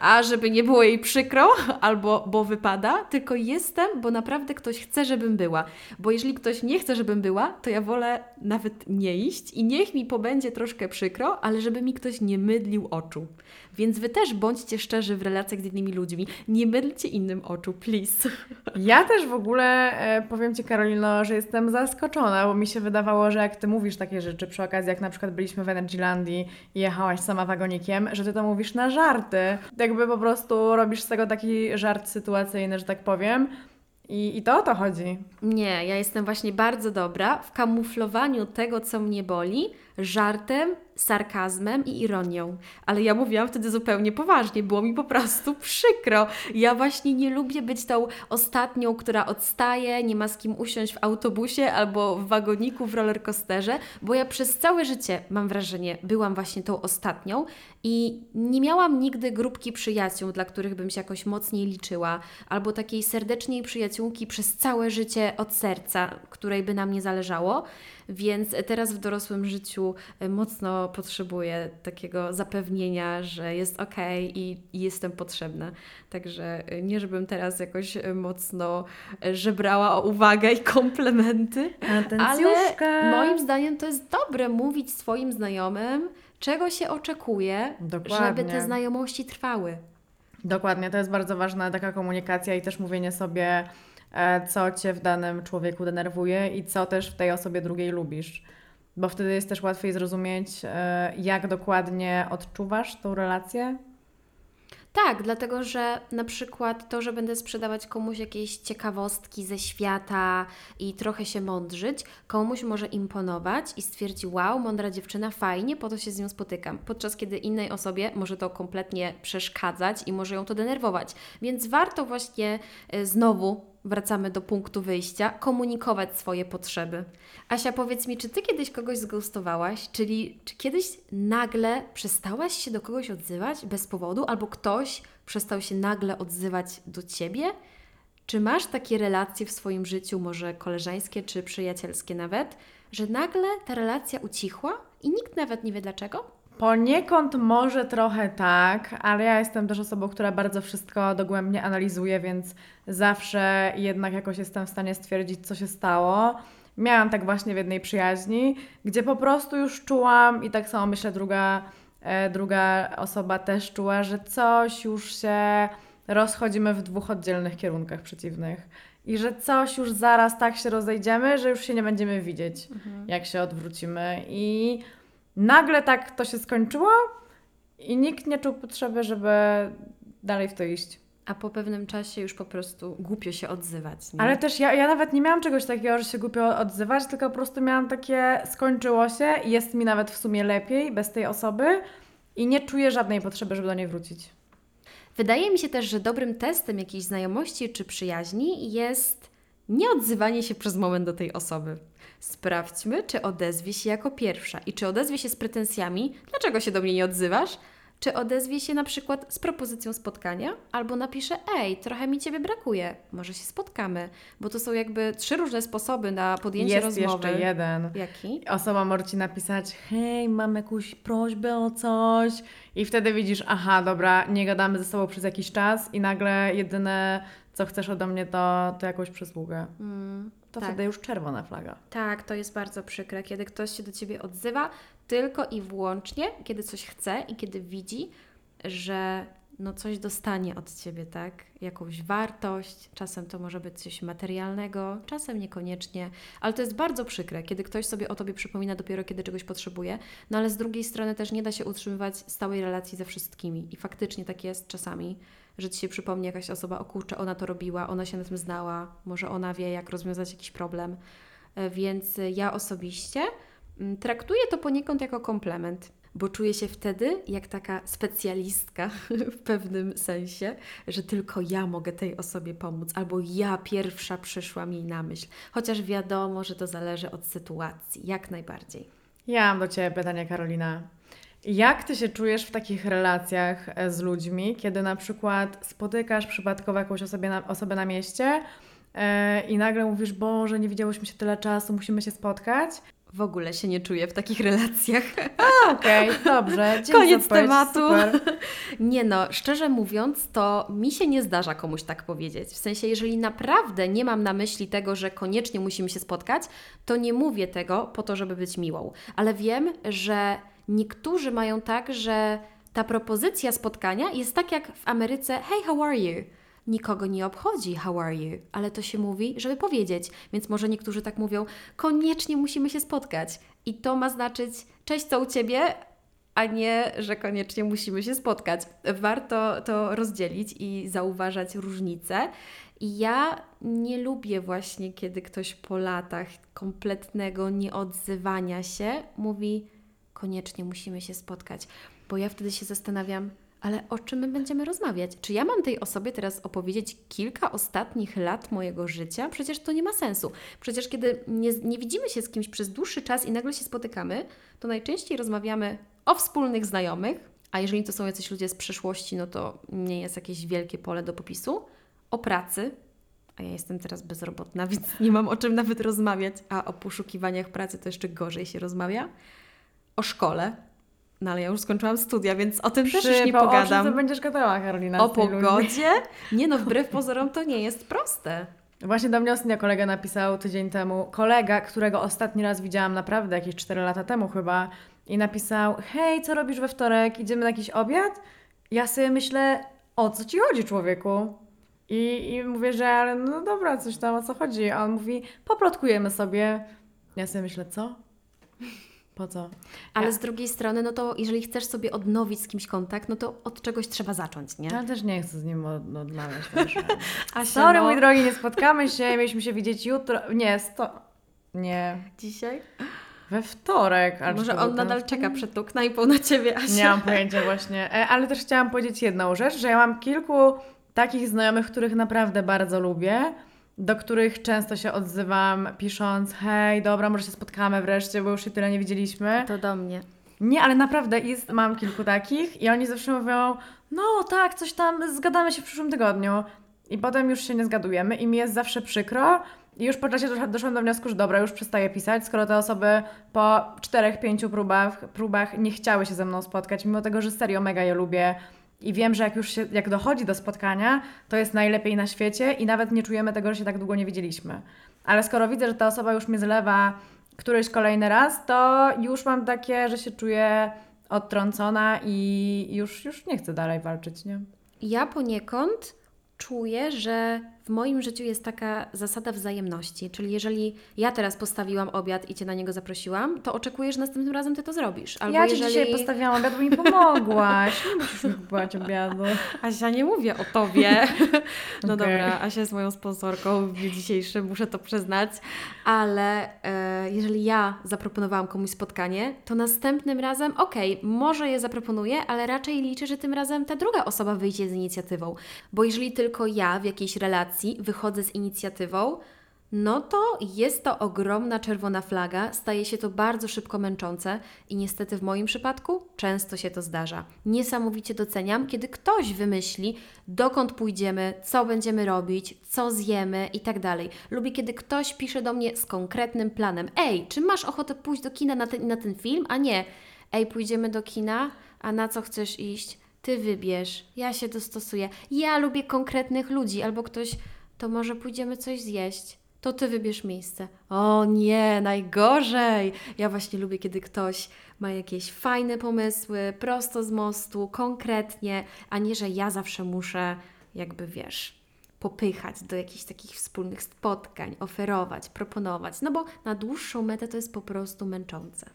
a żeby nie było jej przykro, albo bo wypada, tylko jestem, bo naprawdę ktoś chce, żebym była. Bo jeżeli ktoś nie chce, żebym była, to ja wolę nawet nie iść i niech mi pobędzie troszkę przykro, ale żeby mi ktoś nie mydlił oczu. Więc Wy też bądźcie szczerzy w relacjach z innymi ludźmi. Nie mydlcie innym oczu, please. Ja też w ogóle e, powiem Ci, Karolino, że jestem zaskoczona, bo mi się wydawało, że jak Ty mówisz takie rzeczy przy okazji, jak na przykład byliśmy w Energylandii i jechałaś sama wagonikiem, że Ty to mówisz na żarty. Jakby po prostu robisz z tego taki żart sytuacyjny, że tak powiem. I, i to o to chodzi. Nie, ja jestem właśnie bardzo dobra w kamuflowaniu tego, co mnie boli, żartem, sarkazmem i ironią. Ale ja mówiłam wtedy zupełnie poważnie, było mi po prostu przykro. Ja właśnie nie lubię być tą ostatnią, która odstaje, nie ma z kim usiąść w autobusie albo w wagoniku w rollercoasterze, bo ja przez całe życie, mam wrażenie, byłam właśnie tą ostatnią i nie miałam nigdy grupki przyjaciół, dla których bym się jakoś mocniej liczyła, albo takiej serdecznej przyjaciółki przez całe życie od serca, której by na mnie zależało. Więc teraz w dorosłym życiu e, mocno potrzebuję takiego zapewnienia, że jest ok i, i jestem potrzebna. Także e, nie, żebym teraz jakoś e, mocno e, żebrała o uwagę i komplementy, ale moim zdaniem to jest dobre mówić swoim znajomym, czego się oczekuje, Dokładnie. żeby te znajomości trwały. Dokładnie, to jest bardzo ważna taka komunikacja i też mówienie sobie, e, co Cię w danym człowieku denerwuje i co też w tej osobie drugiej lubisz. Bo wtedy jest też łatwiej zrozumieć, e, jak dokładnie odczuwasz tą relację. Tak, dlatego że na przykład to, że będę sprzedawać komuś jakieś ciekawostki ze świata i trochę się mądrzyć, komuś może imponować i stwierdzi, wow, mądra dziewczyna, fajnie, po to się z nią spotykam. Podczas kiedy innej osobie może to kompletnie przeszkadzać i może ją to denerwować. Więc warto właśnie e, znowu wracamy do punktu wyjścia, komunikować swoje potrzeby. Asia, powiedz mi, czy ty kiedyś kogoś zghostowałaś? Czyli czy kiedyś nagle przestałaś się do kogoś odzywać bez powodu, albo ktoś przestał się nagle odzywać do ciebie? Czy masz takie relacje w swoim życiu, może koleżeńskie czy przyjacielskie nawet, że nagle ta relacja ucichła i nikt nawet nie wie dlaczego? Poniekąd może trochę tak, ale ja jestem też osobą, która bardzo wszystko dogłębnie analizuje, więc zawsze jednak jakoś jestem w stanie stwierdzić, co się stało. Miałam tak właśnie w jednej przyjaźni, gdzie po prostu już czułam i tak samo myślę druga, e, druga osoba też czuła, że coś już się rozchodzimy w dwóch oddzielnych kierunkach przeciwnych. I że coś już zaraz tak się rozejdziemy, że już się nie będziemy widzieć, jak się odwrócimy. I nagle tak to się skończyło i nikt nie czuł potrzeby, żeby dalej w to iść. A po pewnym czasie już po prostu głupio się odzywać. Nie? Ale też ja, ja nawet nie miałam czegoś takiego, że się głupio odzywać, tylko po prostu miałam takie, skończyło się i jest mi nawet w sumie lepiej bez tej osoby i nie czuję żadnej potrzeby, żeby do niej wrócić. Wydaje mi się też, że dobrym testem jakiejś znajomości czy przyjaźni jest nie odzywanie się przez moment do tej osoby. Sprawdźmy, czy odezwie się jako pierwsza i czy odezwie się z pretensjami, dlaczego się do mnie nie odzywasz, czy odezwie się na przykład z propozycją spotkania, albo napisze: Ej, trochę mi ciebie brakuje, może się spotkamy, bo to są jakby trzy różne sposoby na podjęcie Jest rozmowy. jeszcze jeden. Jaki? Osoba może ci napisać, hej, mam jakąś prośbę o coś i wtedy widzisz, aha, dobra, nie gadamy ze sobą przez jakiś czas i nagle jedyne, co chcesz ode mnie, to, to jakąś przysługę. Mm, To tak. wtedy już czerwona flaga. Tak, to jest bardzo przykre, kiedy ktoś się do ciebie odzywa tylko i wyłącznie, kiedy coś chce i kiedy widzi, że no coś dostanie od ciebie, tak? Jakąś wartość, czasem to może być coś materialnego, czasem niekoniecznie, ale to jest bardzo przykre, kiedy ktoś sobie o tobie przypomina dopiero kiedy czegoś potrzebuje, no ale z drugiej strony też nie da się utrzymywać stałej relacji ze wszystkimi i faktycznie tak jest czasami, że ci się przypomni jakaś osoba, o kurczę, ona to robiła, ona się na tym znała, może ona wie, jak rozwiązać jakiś problem. E, Więc ja osobiście mm, traktuję to poniekąd jako komplement, bo czuję się wtedy jak taka specjalistka w pewnym sensie, że tylko ja mogę tej osobie pomóc, albo ja pierwsza przyszłam jej na myśl. Chociaż wiadomo, że to zależy od sytuacji, jak najbardziej. Ja mam do Ciebie pytanie, Karolina. Jak Ty się czujesz w takich relacjach e, z ludźmi, kiedy na przykład spotykasz przypadkowo jakąś osobę na, osobę na mieście e, i nagle mówisz, Boże, nie widziałyśmy się tyle czasu, musimy się spotkać? W ogóle się nie czuję w takich relacjach. A, Okej, dobrze. dzięki Koniec tematu. Super. Nie no, szczerze mówiąc, to mi się nie zdarza komuś tak powiedzieć. W sensie, jeżeli naprawdę nie mam na myśli tego, że koniecznie musimy się spotkać, to nie mówię tego po to, żeby być miłą. Ale wiem, że niektórzy mają tak, że ta propozycja spotkania jest tak jak w Ameryce: Hey, how are you? Nikogo nie obchodzi how are you, ale to się mówi, żeby powiedzieć. Więc może niektórzy tak mówią: koniecznie musimy się spotkać. I to ma znaczyć: cześć, co u ciebie? a nie, że koniecznie musimy się spotkać. Warto to rozdzielić i zauważać różnice. I ja nie lubię właśnie, kiedy ktoś po latach kompletnego nieodzywania się mówi, koniecznie musimy się spotkać, bo ja wtedy się zastanawiam, ale o czym my będziemy rozmawiać? Czy ja mam tej osobie teraz opowiedzieć kilka ostatnich lat mojego życia? Przecież to nie ma sensu. Przecież kiedy nie, nie widzimy się z kimś przez dłuższy czas i nagle się spotykamy, to najczęściej rozmawiamy o wspólnych znajomych, a jeżeli to są jacyś ludzie z przeszłości, no to nie jest jakieś wielkie pole do popisu, o pracy, a ja jestem teraz bezrobotna, więc nie mam o czym nawet rozmawiać, a o poszukiwaniach pracy to jeszcze gorzej się rozmawia, o szkole, no ale ja już skończyłam studia, więc o tym też już nie O czym pogadam. ty będziesz gadała, Karolina? O pogodzie? Nie no, wbrew pozorom to nie jest proste. Właśnie do mnie ostatnio kolega napisał tydzień temu, kolega, którego ostatni raz widziałam naprawdę jakieś 4 lata temu chyba i napisał, hej, co robisz we wtorek, idziemy na jakiś obiad? Ja sobie myślę, o co Ci chodzi człowieku? I, I mówię, że ale no dobra, coś tam, o co chodzi? A on mówi, poplotkujemy sobie. Ja sobie myślę, co? Po co? Ale Ja- z drugiej strony, no to jeżeli chcesz sobie odnowić z kimś kontakt, no to od czegoś trzeba zacząć, nie? Ja też nie chcę z nim od- odmawiać. Asia, Sorry, no, mój drogi, nie spotkamy się, mieliśmy się widzieć jutro. Nie, sto... Nie, Dzisiaj? we wtorek. ale Może on nadal ten- czeka przed tą knajpą na Ciebie, Asia. Nie mam pojęcia właśnie. E, Ale też chciałam powiedzieć jedną rzecz, że ja mam kilku takich znajomych, których naprawdę bardzo lubię, do których często się odzywam, pisząc hej, dobra, może się spotkamy wreszcie, bo już się tyle nie widzieliśmy. To do mnie. Nie, ale naprawdę jest, mam kilku takich i oni zawsze mówią, no tak, coś tam, zgadamy się w przyszłym tygodniu. I potem już się nie zgadujemy i mi jest zawsze przykro. I już po czasie dosz- doszłam do wniosku, że dobra, już przestaję pisać, skoro te osoby po czterech, pięciu próbach, próbach nie chciały się ze mną spotkać, mimo tego, że serio mega je lubię. I wiem, że jak już się, jak dochodzi do spotkania, to jest najlepiej na świecie i nawet nie czujemy tego, że się tak długo nie widzieliśmy. Ale skoro widzę, że ta osoba już mnie zlewa któryś kolejny raz, to już mam takie, że się czuję odtrącona i już, już nie chcę dalej walczyć, nie? Ja poniekąd czuję, że w moim życiu jest taka zasada wzajemności. Czyli jeżeli ja teraz postawiłam obiad i Cię na niego zaprosiłam, to oczekuję, że następnym razem Ty to zrobisz. Albo ja Ci jeżeli... dzisiaj postawiłam obiad, bo mi pomogłaś. Nie musisz mi kupować obiadu. Asia, nie mówię o Tobie. No Okej. dobra, Asia jest moją sponsorką w dniu dzisiejszym, muszę to przyznać. Ale e, jeżeli ja zaproponowałam komuś spotkanie, to następnym razem, okej, może je zaproponuję, ale raczej liczę, że tym razem ta druga osoba wyjdzie z inicjatywą. Bo jeżeli tylko ja w jakiejś relacji wychodzę z inicjatywą, no to jest to ogromna czerwona flaga, staje się to bardzo szybko męczące i niestety w moim przypadku często się to zdarza. Niesamowicie doceniam, kiedy ktoś wymyśli, dokąd pójdziemy, co będziemy robić, co zjemy i tak dalej. Lubię, kiedy ktoś pisze do mnie z konkretnym planem. Ej, czy masz ochotę pójść do kina na ten, na ten film? A nie, ej, pójdziemy do kina, a na co chcesz iść? Ty wybierz, ja się dostosuję. Ja lubię konkretnych ludzi, albo ktoś, to może pójdziemy coś zjeść to ty wybierz miejsce. O nie, najgorzej! Ja właśnie lubię, kiedy ktoś ma jakieś fajne pomysły, prosto z mostu, konkretnie, a nie, że ja zawsze muszę, jakby wiesz, popychać do jakichś takich wspólnych spotkań, oferować, proponować, no bo na dłuższą metę to jest po prostu męczące.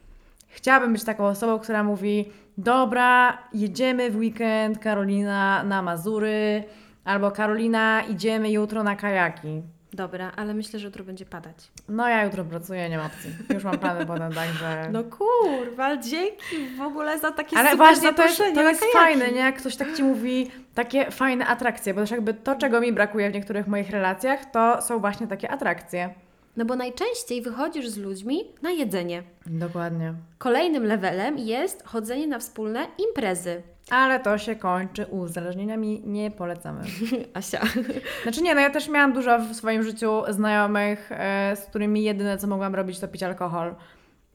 Chciałabym być taką osobą, która mówi: Dobra, jedziemy w weekend, Karolina na Mazury, albo Karolina, idziemy jutro na kajaki. Dobra, ale myślę, że jutro będzie padać. No ja jutro pracuję, nie ma opcji. Już mam plany potem, także... No kurwa, dzięki w ogóle za takie Ale właśnie to jest, to jest fajne, nie? Jak ktoś tak Ci mówi takie fajne atrakcje, bo też jakby to, czego mi brakuje w niektórych moich relacjach, to są właśnie takie atrakcje. No bo najczęściej wychodzisz z ludźmi na jedzenie. Dokładnie. Kolejnym levelem jest chodzenie na wspólne imprezy. Ale to się kończy uzależnieniami, nie polecamy. Asia. Znaczy nie, no ja też miałam dużo w swoim życiu znajomych, e, z którymi jedyne co mogłam robić to pić alkohol.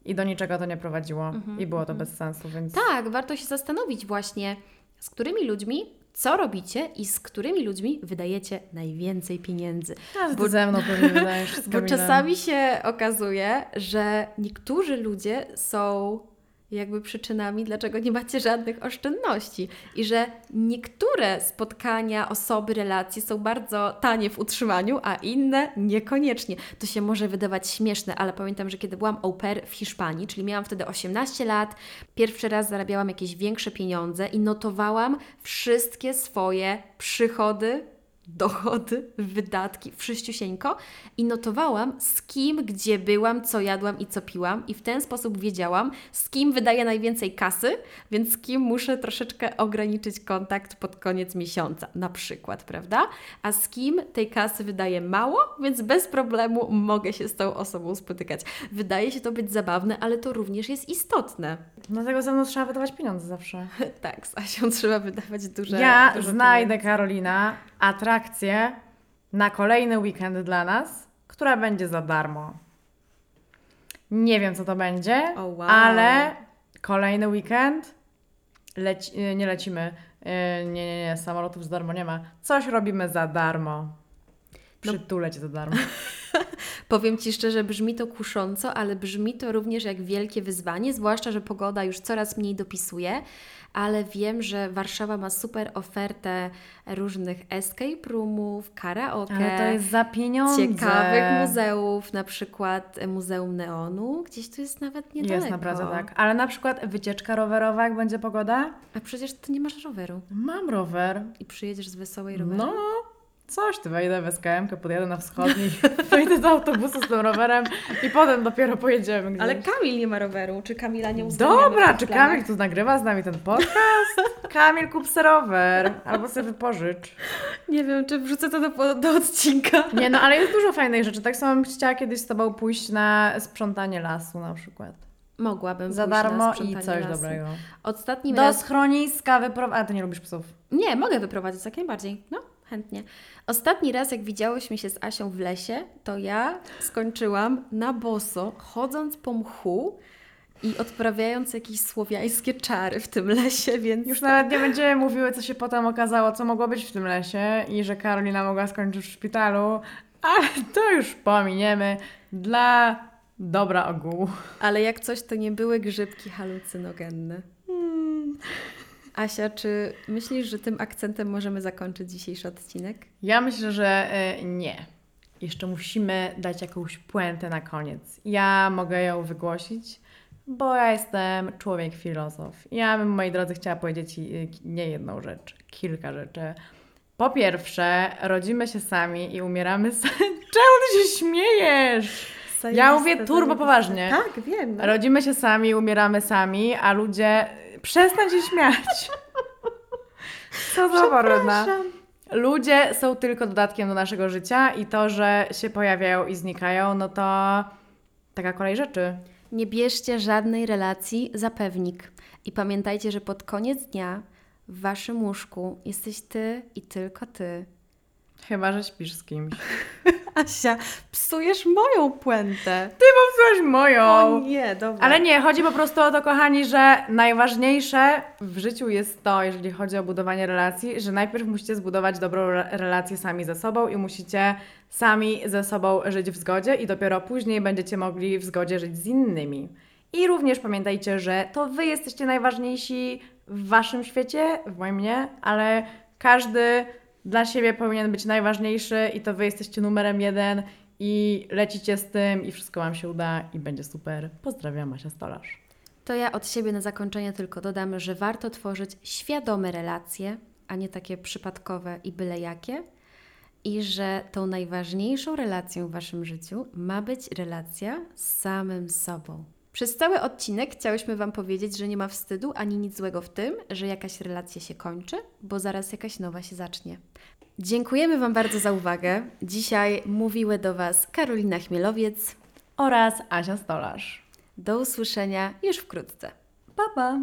I do niczego to nie prowadziło. I było to bez sensu, więc... Tak, warto się zastanowić właśnie, z którymi ludźmi, co robicie i z którymi ludźmi wydajecie najwięcej pieniędzy. A, Bo- ze mną pewnie wydajesz Bo czasami się okazuje, że niektórzy ludzie są jakby przyczynami, dlaczego nie macie żadnych oszczędności. I że niektóre spotkania, osoby, relacje są bardzo tanie w utrzymaniu, a inne niekoniecznie. To się może wydawać śmieszne, ale pamiętam, że kiedy byłam au pair w Hiszpanii, czyli miałam wtedy 18 lat, pierwszy raz zarabiałam jakieś większe pieniądze i notowałam wszystkie swoje przychody, dochody, wydatki, wszyściusieńko i notowałam z kim, gdzie byłam, co jadłam i co piłam i w ten sposób wiedziałam, z kim wydaję najwięcej kasy, więc z kim muszę troszeczkę ograniczyć kontakt pod koniec miesiąca, na przykład, prawda? A z kim tej kasy wydaję mało, więc bez problemu mogę się z tą osobą spotykać. Wydaje się to być zabawne, ale to również jest istotne. Dlatego ze mną trzeba wydawać pieniądze zawsze. Tak, z Asią trzeba wydawać duże ja dużo znajdę, pieniędzy. Karolina, atrakcję na kolejny weekend dla nas, która będzie za darmo. Nie wiem, co to będzie, O, wow. ale kolejny weekend leci, nie lecimy. y, Nie, nie, nie, samolotów za darmo nie ma. Coś robimy za darmo. No. Przytulę cię za darmo. Powiem Ci szczerze, brzmi to kusząco, ale brzmi to również jak wielkie wyzwanie, zwłaszcza, że pogoda już coraz mniej dopisuje, ale wiem, że Warszawa ma super ofertę różnych escape roomów, karaoke, Ale to jest za pieniądze. ciekawych muzeów, na przykład Muzeum Neonu, gdzieś tu jest nawet niedaleko. Jest naprawdę tak. Ale na przykład wycieczka rowerowa, jak będzie pogoda? A przecież Ty nie masz roweru Mam rower. i przyjedziesz z Wesołej roweru. No, coś ty wejdę w SKM, podjadę na wschodni, wejdę do autobusu z tym rowerem i potem dopiero pojedziemy gdzieś. Ale Kamil nie ma roweru. Czy Kamila nie w Dobra, czy planach? Kamil tu nagrywa z nami ten podcast? Kamil, kup se rower albo sobie wypożycz. Nie wiem, czy wrzucę to do, do odcinka. Nie no, ale jest dużo fajnych rzeczy. Tak samo bym chciała kiedyś z Tobą pójść na sprzątanie lasu na przykład. Mogłabym Za darmo i coś lasu. dobrego. Ostatnim Do raz... schroniska wyprowadzić. A, Ty nie lubisz psów. Nie, mogę wyprowadzić jak najbardziej. No, chętnie. Ostatni raz, jak widziałyśmy się z Asią w lesie, to ja skończyłam na boso, chodząc po mchu i odprawiając jakieś słowiańskie czary w tym lesie, więc Już nawet nie będziemy mówiły, co się potem okazało, co mogło być w tym lesie i że Karolina mogła skończyć w szpitalu, ale to już pominiemy dla dobra ogółu. Ale jak coś, to nie były grzybki halucynogenne. Hmm. Asia, czy myślisz, że tym akcentem możemy zakończyć dzisiejszy odcinek? Ja myślę, że y, nie. Jeszcze musimy dać jakąś puentę na koniec. Ja mogę ją wygłosić, bo ja jestem człowiek filozof. Ja bym, moi drodzy, chciała powiedzieć y, nie jedną rzecz, kilka rzeczy. Po pierwsze, rodzimy się sami i umieramy sami. Czemu ty się śmiejesz? Ja mówię turbo poważnie. Tak, wiem. No. Rodzimy się sami, umieramy sami, a ludzie przestań się śmiać. Co za. Przepraszam. ludzie są tylko dodatkiem do naszego życia i to, że się pojawiają i znikają, no to taka kolej rzeczy. Nie bierzcie żadnej relacji za pewnik. I pamiętajcie, że pod koniec dnia w waszym łóżku jesteś ty i tylko ty. Chyba, że śpisz z kimś. Asia, psujesz moją puentę. Ty popsułaś moją! nie, dobra. Ale nie, chodzi po prostu o to, kochani, że najważniejsze w życiu jest to, jeżeli chodzi o budowanie relacji, że najpierw musicie zbudować dobrą re- relację sami ze sobą i musicie sami ze sobą żyć w zgodzie i dopiero później będziecie mogli w zgodzie żyć z innymi. I również pamiętajcie, że to wy jesteście najważniejsi w waszym świecie, w moim nie, ale każdy dla siebie powinien być najważniejszy i to wy jesteście numerem jeden i lecicie z tym i wszystko wam się uda i będzie super. Pozdrawiam, Masia Stolarz. To ja od siebie na zakończenie tylko dodam, że warto tworzyć świadome relacje, a nie takie przypadkowe i byle jakie. I że tą najważniejszą relacją w Waszym życiu ma być relacja z samym sobą. Przez cały odcinek chciałyśmy Wam powiedzieć, że nie ma wstydu ani nic złego w tym, że jakaś relacja się kończy, bo zaraz jakaś nowa się zacznie. Dziękujemy Wam bardzo za uwagę. Dzisiaj mówiły do Was Karolina Chmielowiec. Oraz Asia Stolarz. Do usłyszenia już wkrótce. Pa, pa!